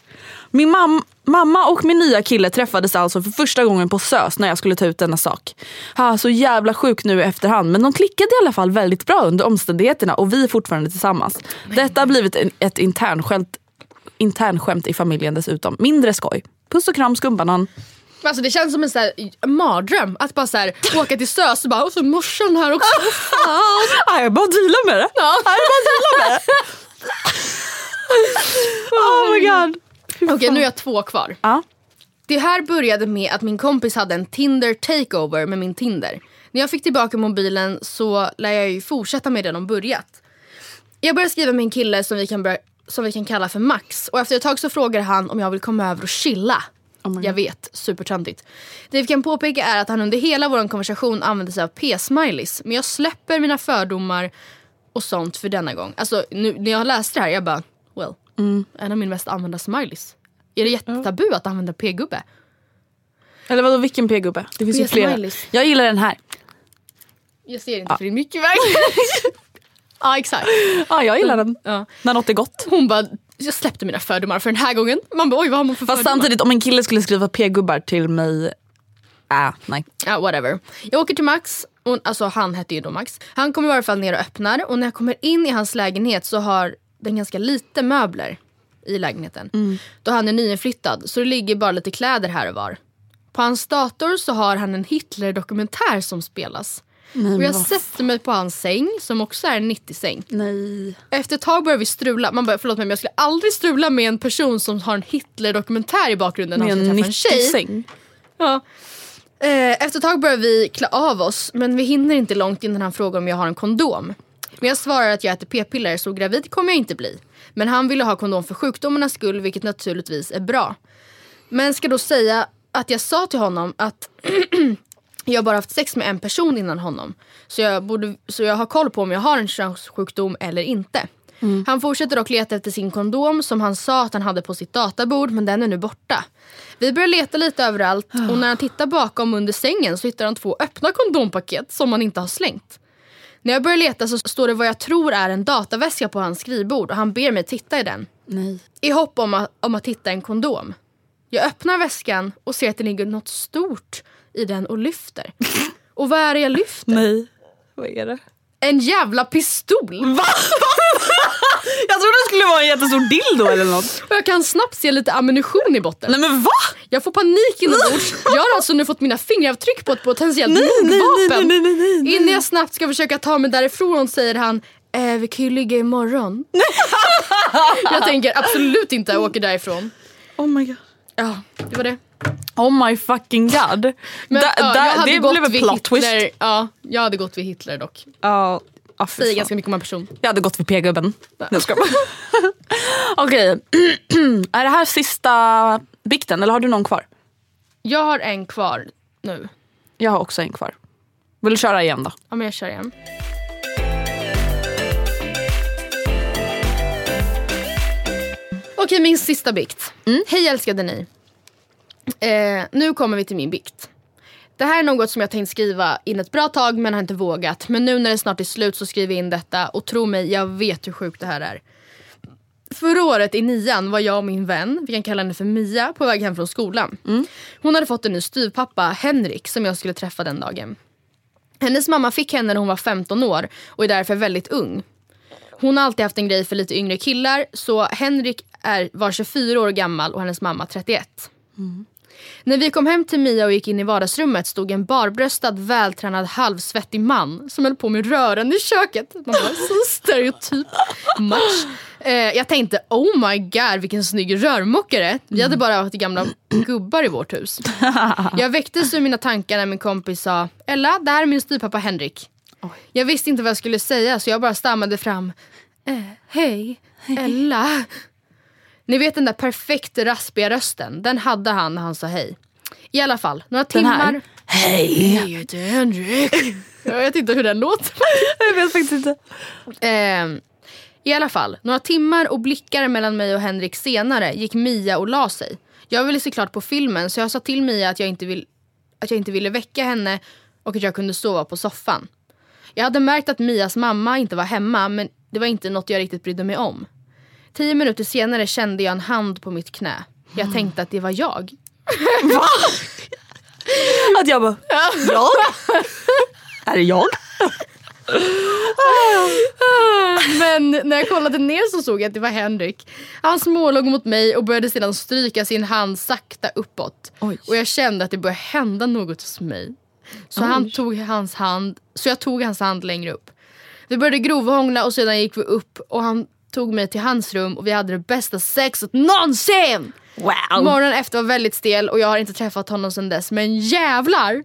Min mam- mamma och min nya kille träffades alltså för första gången på SÖS när jag skulle ta ut denna sak. Ha, så jävla sjuk nu i efterhand men de klickade i alla fall väldigt bra under omständigheterna och vi är fortfarande tillsammans. Detta har blivit en, ett internskämt, internskämt i familjen dessutom. Mindre skoj. Puss och kram skumbanan. Alltså det känns som en här mardröm. Att bara så här, åka till SÖS och bara, och så morsan här också. Fan. Ah, jag bara deala med det. Ja. Oh my god. Okej, nu är jag två kvar. Ja. Det här började med att min kompis hade en Tinder takeover med min Tinder. När jag fick tillbaka mobilen så lär jag ju fortsätta med det de börjat. Jag började skriva med en kille som vi kan, börja, som vi kan kalla för Max och efter ett tag så frågar han om jag vill komma över och chilla. jag vet, supertöntigt. Det vi kan påpeka är att han under hela vår konversation använder sig av p-smileys. Men jag släpper mina fördomar och sånt för denna gång. Alltså nu, när jag läste det här jag bara, well, en av mina mest använda smileys. Är det jättetabu att använda p-gubbe? Eller vadå vilken p-gubbe? Det finns ju flera. P-smileys. Jag gillar den här. Jag ser inte för det är mycket iväg. ja exakt. Ja jag gillar den. Ja. När något är gott. Hon bara, jag släppte mina fördomar för den här gången. Man bara oj vad har man för Fast fördomar? samtidigt om en kille skulle skriva p-gubbar till mig. Äh, nej. Ja whatever. Jag åker till Max, och, alltså han hette ju då Max. Han kommer i alla fall ner och öppnar och när jag kommer in i hans lägenhet så har den ganska lite möbler i lägenheten. Då han är nyinflyttad så det ligger bara lite kläder här och var. På hans dator så har han en Hitler-dokumentär som spelas. och jag sätter mig på hans säng som också är en 90-säng. Nej. Efter ett tag börjar vi strula. Man bara, förlåt mig men jag skulle aldrig strula med en person som har en Hitler-dokumentär i bakgrunden när Med han ska en träffa en tjej. 90-säng. Ja. Eh, Efter ett tag börjar vi klä av oss men vi hinner inte långt innan han frågar om jag har en kondom. Men jag svarar att jag äter p-piller så gravid kommer jag inte bli. Men han ville ha kondom för sjukdomarnas skull vilket naturligtvis är bra. Men ska då säga att jag sa till honom att jag bara haft sex med en person innan honom. Så jag, borde, så jag har koll på om jag har en könssjukdom eller inte. Han fortsätter dock leta efter sin kondom som han sa att han hade på sitt databord men den är nu borta. Vi börjar leta lite överallt och när han tittar bakom under sängen så hittar han två öppna kondompaket som han inte har slängt. När jag börjar leta så står det vad jag tror är en dataväska på hans skrivbord och han ber mig titta i den. Nej. I hopp om att, om att hitta en kondom. Jag öppnar väskan och ser att det ligger något stort i den och lyfter. Och vad är det jag lyfter? Nej. Vad är det? En jävla pistol! Va? jag trodde det skulle vara en jättestor dildo eller något. Och jag kan snabbt se lite ammunition i botten. Nej men va? Jag får panik inombords. Jag har alltså nu fått mina fingeravtryck på ett potentiellt Nej, nej, mordvapen. nej, nej, nej, nej. Innan jag snabbt ska försöka ta mig därifrån säger han eh, vi kan ju ligga imorgon. jag tänker absolut inte jag åker därifrån. Oh my god. Ja, det var det. Oh my fucking god. Men, Da- ja, da- det blev en plot twist. Hitler. Ja, jag hade gått vid Hitler dock. Ja, fy Säger fan. ganska mycket om en person. Jag hade gått för p-gubben. Skojar bara. Okej, är det här sista bikten eller har du någon kvar? Jag har en kvar nu. Jag har också en kvar. Vill du köra igen då? Ja, men jag kör igen. Okej, min sista bikt. Hej älskade ni. Eh, nu kommer vi till min bikt. Det här är något som jag tänkt skriva in ett bra tag men har inte vågat. Men nu när det snart är slut så skriver jag in detta och tro mig, jag vet hur sjukt det här är. Förra året i nian var jag och min vän, vi kan kalla henne för Mia, på väg hem från skolan. Hon hade fått en ny styvpappa, Henrik, som jag skulle träffa den dagen. Hennes mamma fick henne när hon var 15 år och är därför väldigt ung. Hon har alltid haft en grej för lite yngre killar så Henrik är, var 24 år gammal och hennes mamma 31. När vi kom hem till Mia och gick in i vardagsrummet stod en barbröstad, vältränad, halvsvettig man som höll på med rören i köket. Man bara, så stereotyp match. Eh, jag tänkte, oh my god vilken snygg rörmokare. Vi hade bara haft gamla gubbar i vårt hus. Jag väcktes ur mina tankar när min kompis sa, Ella, det här är min styvpappa Henrik. Jag visste inte vad jag skulle säga så jag bara stammade fram, eh, hej, Ella. Ni vet den där perfekt raspiga rösten, den hade han när han sa hej. I alla fall, några Den här? timmar... Hej! Jag heter Henrik. Jag vet inte hur den låter. Jag vet faktiskt inte. Ehm, I alla fall, några timmar och blickar mellan mig och Henrik senare gick Mia och la sig. Jag ville se klart på filmen så jag sa till Mia att jag inte, vill, att jag inte ville väcka henne och att jag kunde sova på soffan. Jag hade märkt att Mias mamma inte var hemma men det var inte något jag riktigt brydde mig om. Tio minuter senare kände jag en hand på mitt knä. Jag tänkte att det var jag. Att jag bara, jag? Är det jag? Men när jag kollade ner så såg jag att det var Henrik. Han smålog mot mig och började sedan stryka sin hand sakta uppåt. Oj. Och jag kände att det började hända något hos mig. Så, han tog hans hand, så jag tog hans hand längre upp. Vi började grovhångla och sedan gick vi upp och han tog mig till hans rum och vi hade det bästa sexet någonsin! Wow. Morgonen efter var väldigt stel och jag har inte träffat honom sedan dess. Men jävlar!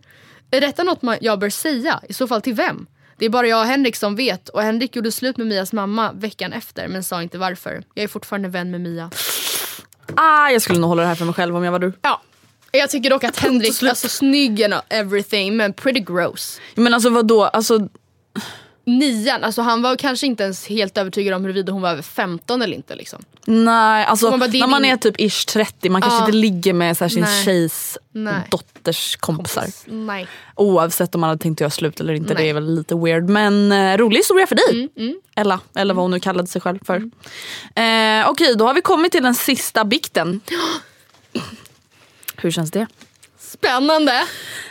Är detta något man, jag bör säga? I så fall till vem? Det är bara jag och Henrik som vet och Henrik gjorde slut med Mias mamma veckan efter men sa inte varför. Jag är fortfarande vän med Mia. Ah, jag skulle nog hålla det här för mig själv om jag var du. Ja. Jag tycker dock att Henrik, alltså snygg and everything men pretty gross. Men alltså vadå? Alltså, Nian, alltså han var kanske inte ens helt övertygad om huruvida hon var över 15 eller inte. Liksom. nej, alltså Man bara, när man är typ ish 30, man kanske inte ligger med så här, sin Nej. tjejs Nej. dotters kompisar. Nej. Oavsett om man hade tänkt göra slut eller inte, Nej. det är väl lite weird. Men eh, rolig historia för dig. Mm, Ella, eller vad hon nu kallade sig själv för. Eh, Okej, då har vi kommit till den sista bikten. Hur känns det? Spännande!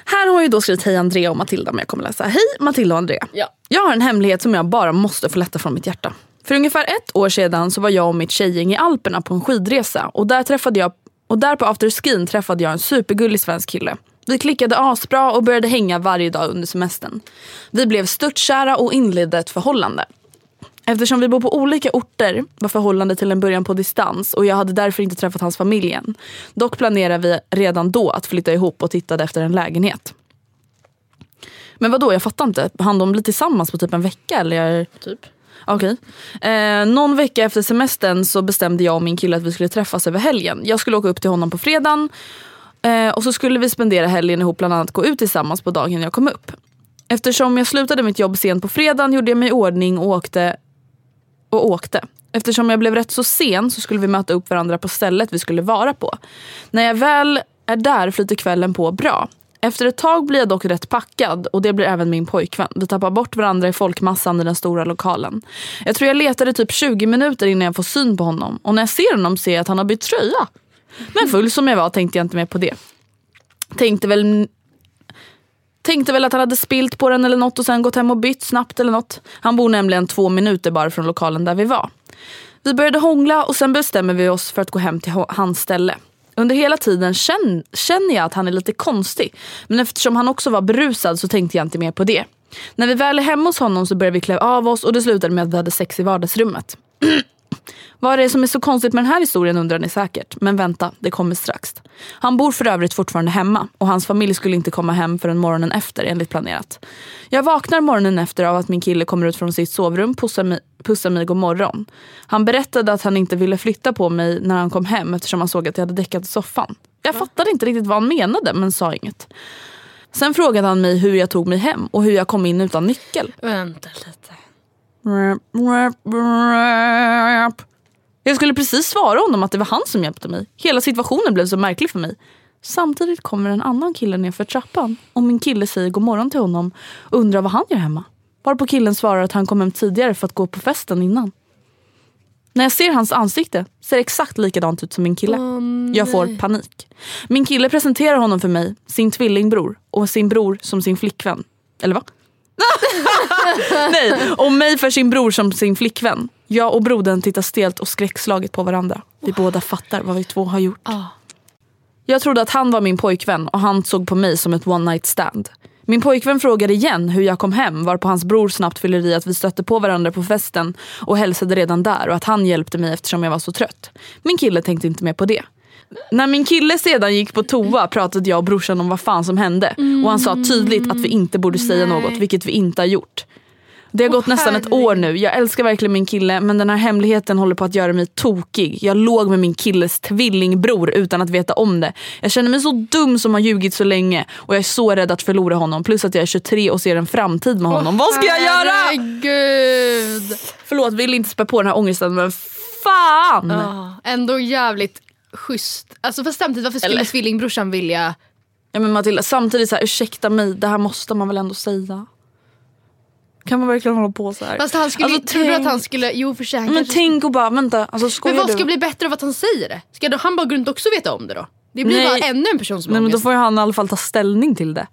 Här har jag då skrivit hej Andrea och Matilda men jag kommer läsa hej Matilda och Andrea. Ja. Jag har en hemlighet som jag bara måste få lätta från mitt hjärta. För ungefär ett år sedan så var jag och mitt tjejgäng i Alperna på en skidresa och där, träffade jag, och där på afterskin träffade jag en supergullig svensk kille. Vi klickade asbra och började hänga varje dag under semestern. Vi blev störtkära och inledde ett förhållande. Eftersom vi bor på olika orter var förhållandet till en början på distans och jag hade därför inte träffat hans familj än. Dock planerade vi redan då att flytta ihop och tittade efter en lägenhet. Men vad då? jag fattar inte. Han de bli tillsammans på typ en vecka eller? Typ. Okej. Eh, någon vecka efter semestern så bestämde jag och min kille att vi skulle träffas över helgen. Jag skulle åka upp till honom på fredagen eh, och så skulle vi spendera helgen ihop, bland annat gå ut tillsammans på dagen jag kom upp. Eftersom jag slutade mitt jobb sent på fredagen gjorde jag mig i ordning och åkte. Och åkte. Eftersom jag blev rätt så sen så skulle vi möta upp varandra på stället vi skulle vara på. När jag väl är där flyter kvällen på bra. Efter ett tag blir jag dock rätt packad och det blir även min pojkvän. Vi tappar bort varandra i folkmassan i den stora lokalen. Jag tror jag letade typ 20 minuter innan jag får syn på honom och när jag ser honom ser jag att han har bytt tröja. Men full som jag var tänkte jag inte mer på det. Tänkte väl Tänkte väl att han hade spilt på den eller något och sen gått hem och bytt snabbt eller något. Han bor nämligen två minuter bara från lokalen där vi var. Vi började hångla och sen bestämmer vi oss för att gå hem till hans ställe. Under hela tiden känner jag att han är lite konstig. Men eftersom han också var berusad så tänkte jag inte mer på det. När vi väl är hemma hos honom så började vi klä av oss och det slutade med att vi hade sex i vardagsrummet. Vad är det som är så konstigt med den här historien undrar ni säkert. Men vänta, det kommer strax. Han bor för övrigt fortfarande hemma och hans familj skulle inte komma hem förrän morgonen efter enligt planerat. Jag vaknar morgonen efter av att min kille kommer ut från sitt sovrum, pussar mig, pussar mig god morgon. Han berättade att han inte ville flytta på mig när han kom hem eftersom han såg att jag hade däckat i soffan. Jag fattade inte riktigt vad han menade men sa inget. Sen frågade han mig hur jag tog mig hem och hur jag kom in utan nyckel. Vänta lite. Jag skulle precis svara honom att det var han som hjälpte mig. Hela situationen blev så märklig för mig. Samtidigt kommer en annan kille ner för trappan och min kille säger god morgon till honom och undrar vad han gör hemma. Varpå killen svarar att han kom hem tidigare för att gå på festen innan. När jag ser hans ansikte ser det exakt likadant ut som min kille. jag får panik. Min kille presenterar honom för mig, sin tvillingbror och sin bror som sin flickvän. Eller va? Nej, och mig för sin bror som sin flickvän. Jag och brodern tittar stelt och skräckslaget på varandra. Vi båda fattar vad vi två har gjort. Jag trodde att han var min pojkvän och han såg på mig som ett one night stand. Min pojkvän frågade igen hur jag kom hem varpå hans bror snabbt fyller i att vi stötte på varandra på festen och hälsade redan där och att han hjälpte mig eftersom jag var så trött. Min kille tänkte inte mer på det. När min kille sedan gick på toa pratade jag och brorsan om vad fan som hände och han sa tydligt att vi inte borde säga något vilket vi inte har gjort. Det har gått nästan ett år nu. Jag älskar verkligen min kille men den här hemligheten håller på att göra mig tokig. Jag låg med min killes tvillingbror utan att veta om det. Jag känner mig så dum som har ljugit så länge och jag är så rädd att förlora honom. Plus att jag är 23 och ser en framtid med honom. Vad ska jag göra? Herregud. Förlåt, vill inte spä på den här ångesten men fan! Ja, ändå jävligt schysst. Alltså fast samtidigt varför skulle Eller- tvillingbrorsan vilja... Ja, men Matilda, samtidigt så här, ursäkta mig, det här måste man väl ändå säga. Kan man verkligen hålla på så här? Fast han skulle, Alltså, tror du att tänk- han skulle... Jo för sig, Men kanske- tänk och bara, vänta, alltså skojar Men vad du? ska bli bättre av att han säger det? Ska då han bara gå runt också veta om det då? Det blir Nej. bara ännu en person som Nej men då får ju han i alla fall ta ställning till det.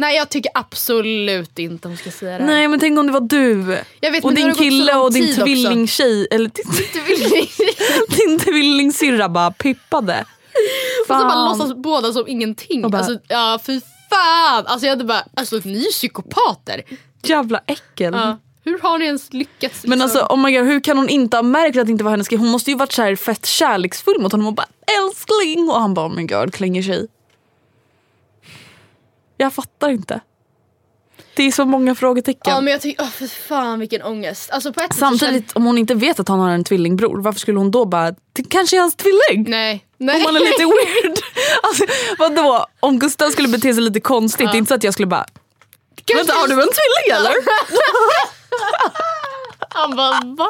Nej jag tycker absolut inte hon ska säga det. här. Nej men tänk om det var du. Jag vet, och din kille och din tvillingtjej, eller din, Tvilling. din tvillingsyrra bara pippade. Och så bara låtsas båda som ingenting. Och bara- Alltså, ja fy fan. Alltså jag hade bara, alltså ni är psykopater. Jävla äckel. Ja. Hur har ni ens lyckats? Liksom? Men alltså oh my God, hur kan hon inte ha märkt att det inte var hennes grej? Hon måste ju varit så här fett kärleksfull mot honom och bara älskling och han bara oh my God klänger sig. Jag fattar inte. Det är så många frågetecken. Ja men jag tycker, oh, för fan vilken ångest. Alltså på ett Samtidigt om hon inte vet att han har en tvillingbror varför skulle hon då bara det kanske är hans tvilling? känner- Nej. Nej. Om man är lite weird. Alltså, vadå? Om Gustav skulle bete sig lite konstigt, det är inte så att jag skulle bara Vänta har du en tvilling eller? Han bara va?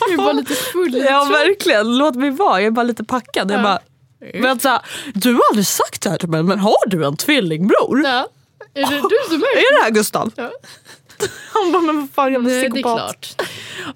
Jag är bara lite full. Ja verkligen, låt mig vara. Jag är bara lite packad. Jag bara, vänta, du har aldrig sagt det här till mig men har du en tvillingbror? Ja. Är det du som är Är det här Gustav? Ja. Han bara, men vad fan jag är Nej, det är psykopat. klart.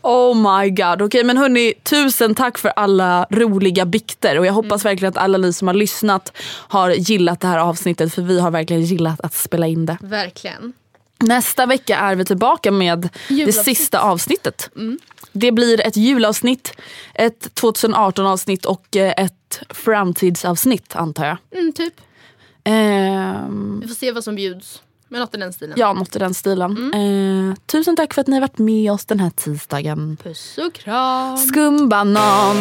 Oh my god. Okej men hörni, tusen tack för alla roliga bikter och jag hoppas Mm. verkligen att alla ni som har lyssnat har gillat det här avsnittet för vi har verkligen gillat att spela in det. Verkligen. Nästa vecka är vi tillbaka med det Julavsnitt. sista avsnittet. Mm. Det blir ett julavsnitt, ett 2018 avsnitt och eh, ett framtidsavsnitt antar jag. Mm, typ. Ehm, Vi får se vad som bjuds. Men något i den stilen. ja, något i den stilen. Mm. Eh, tusen tack för att ni har varit med oss den här tisdagen. Puss och kram. Skumbanan!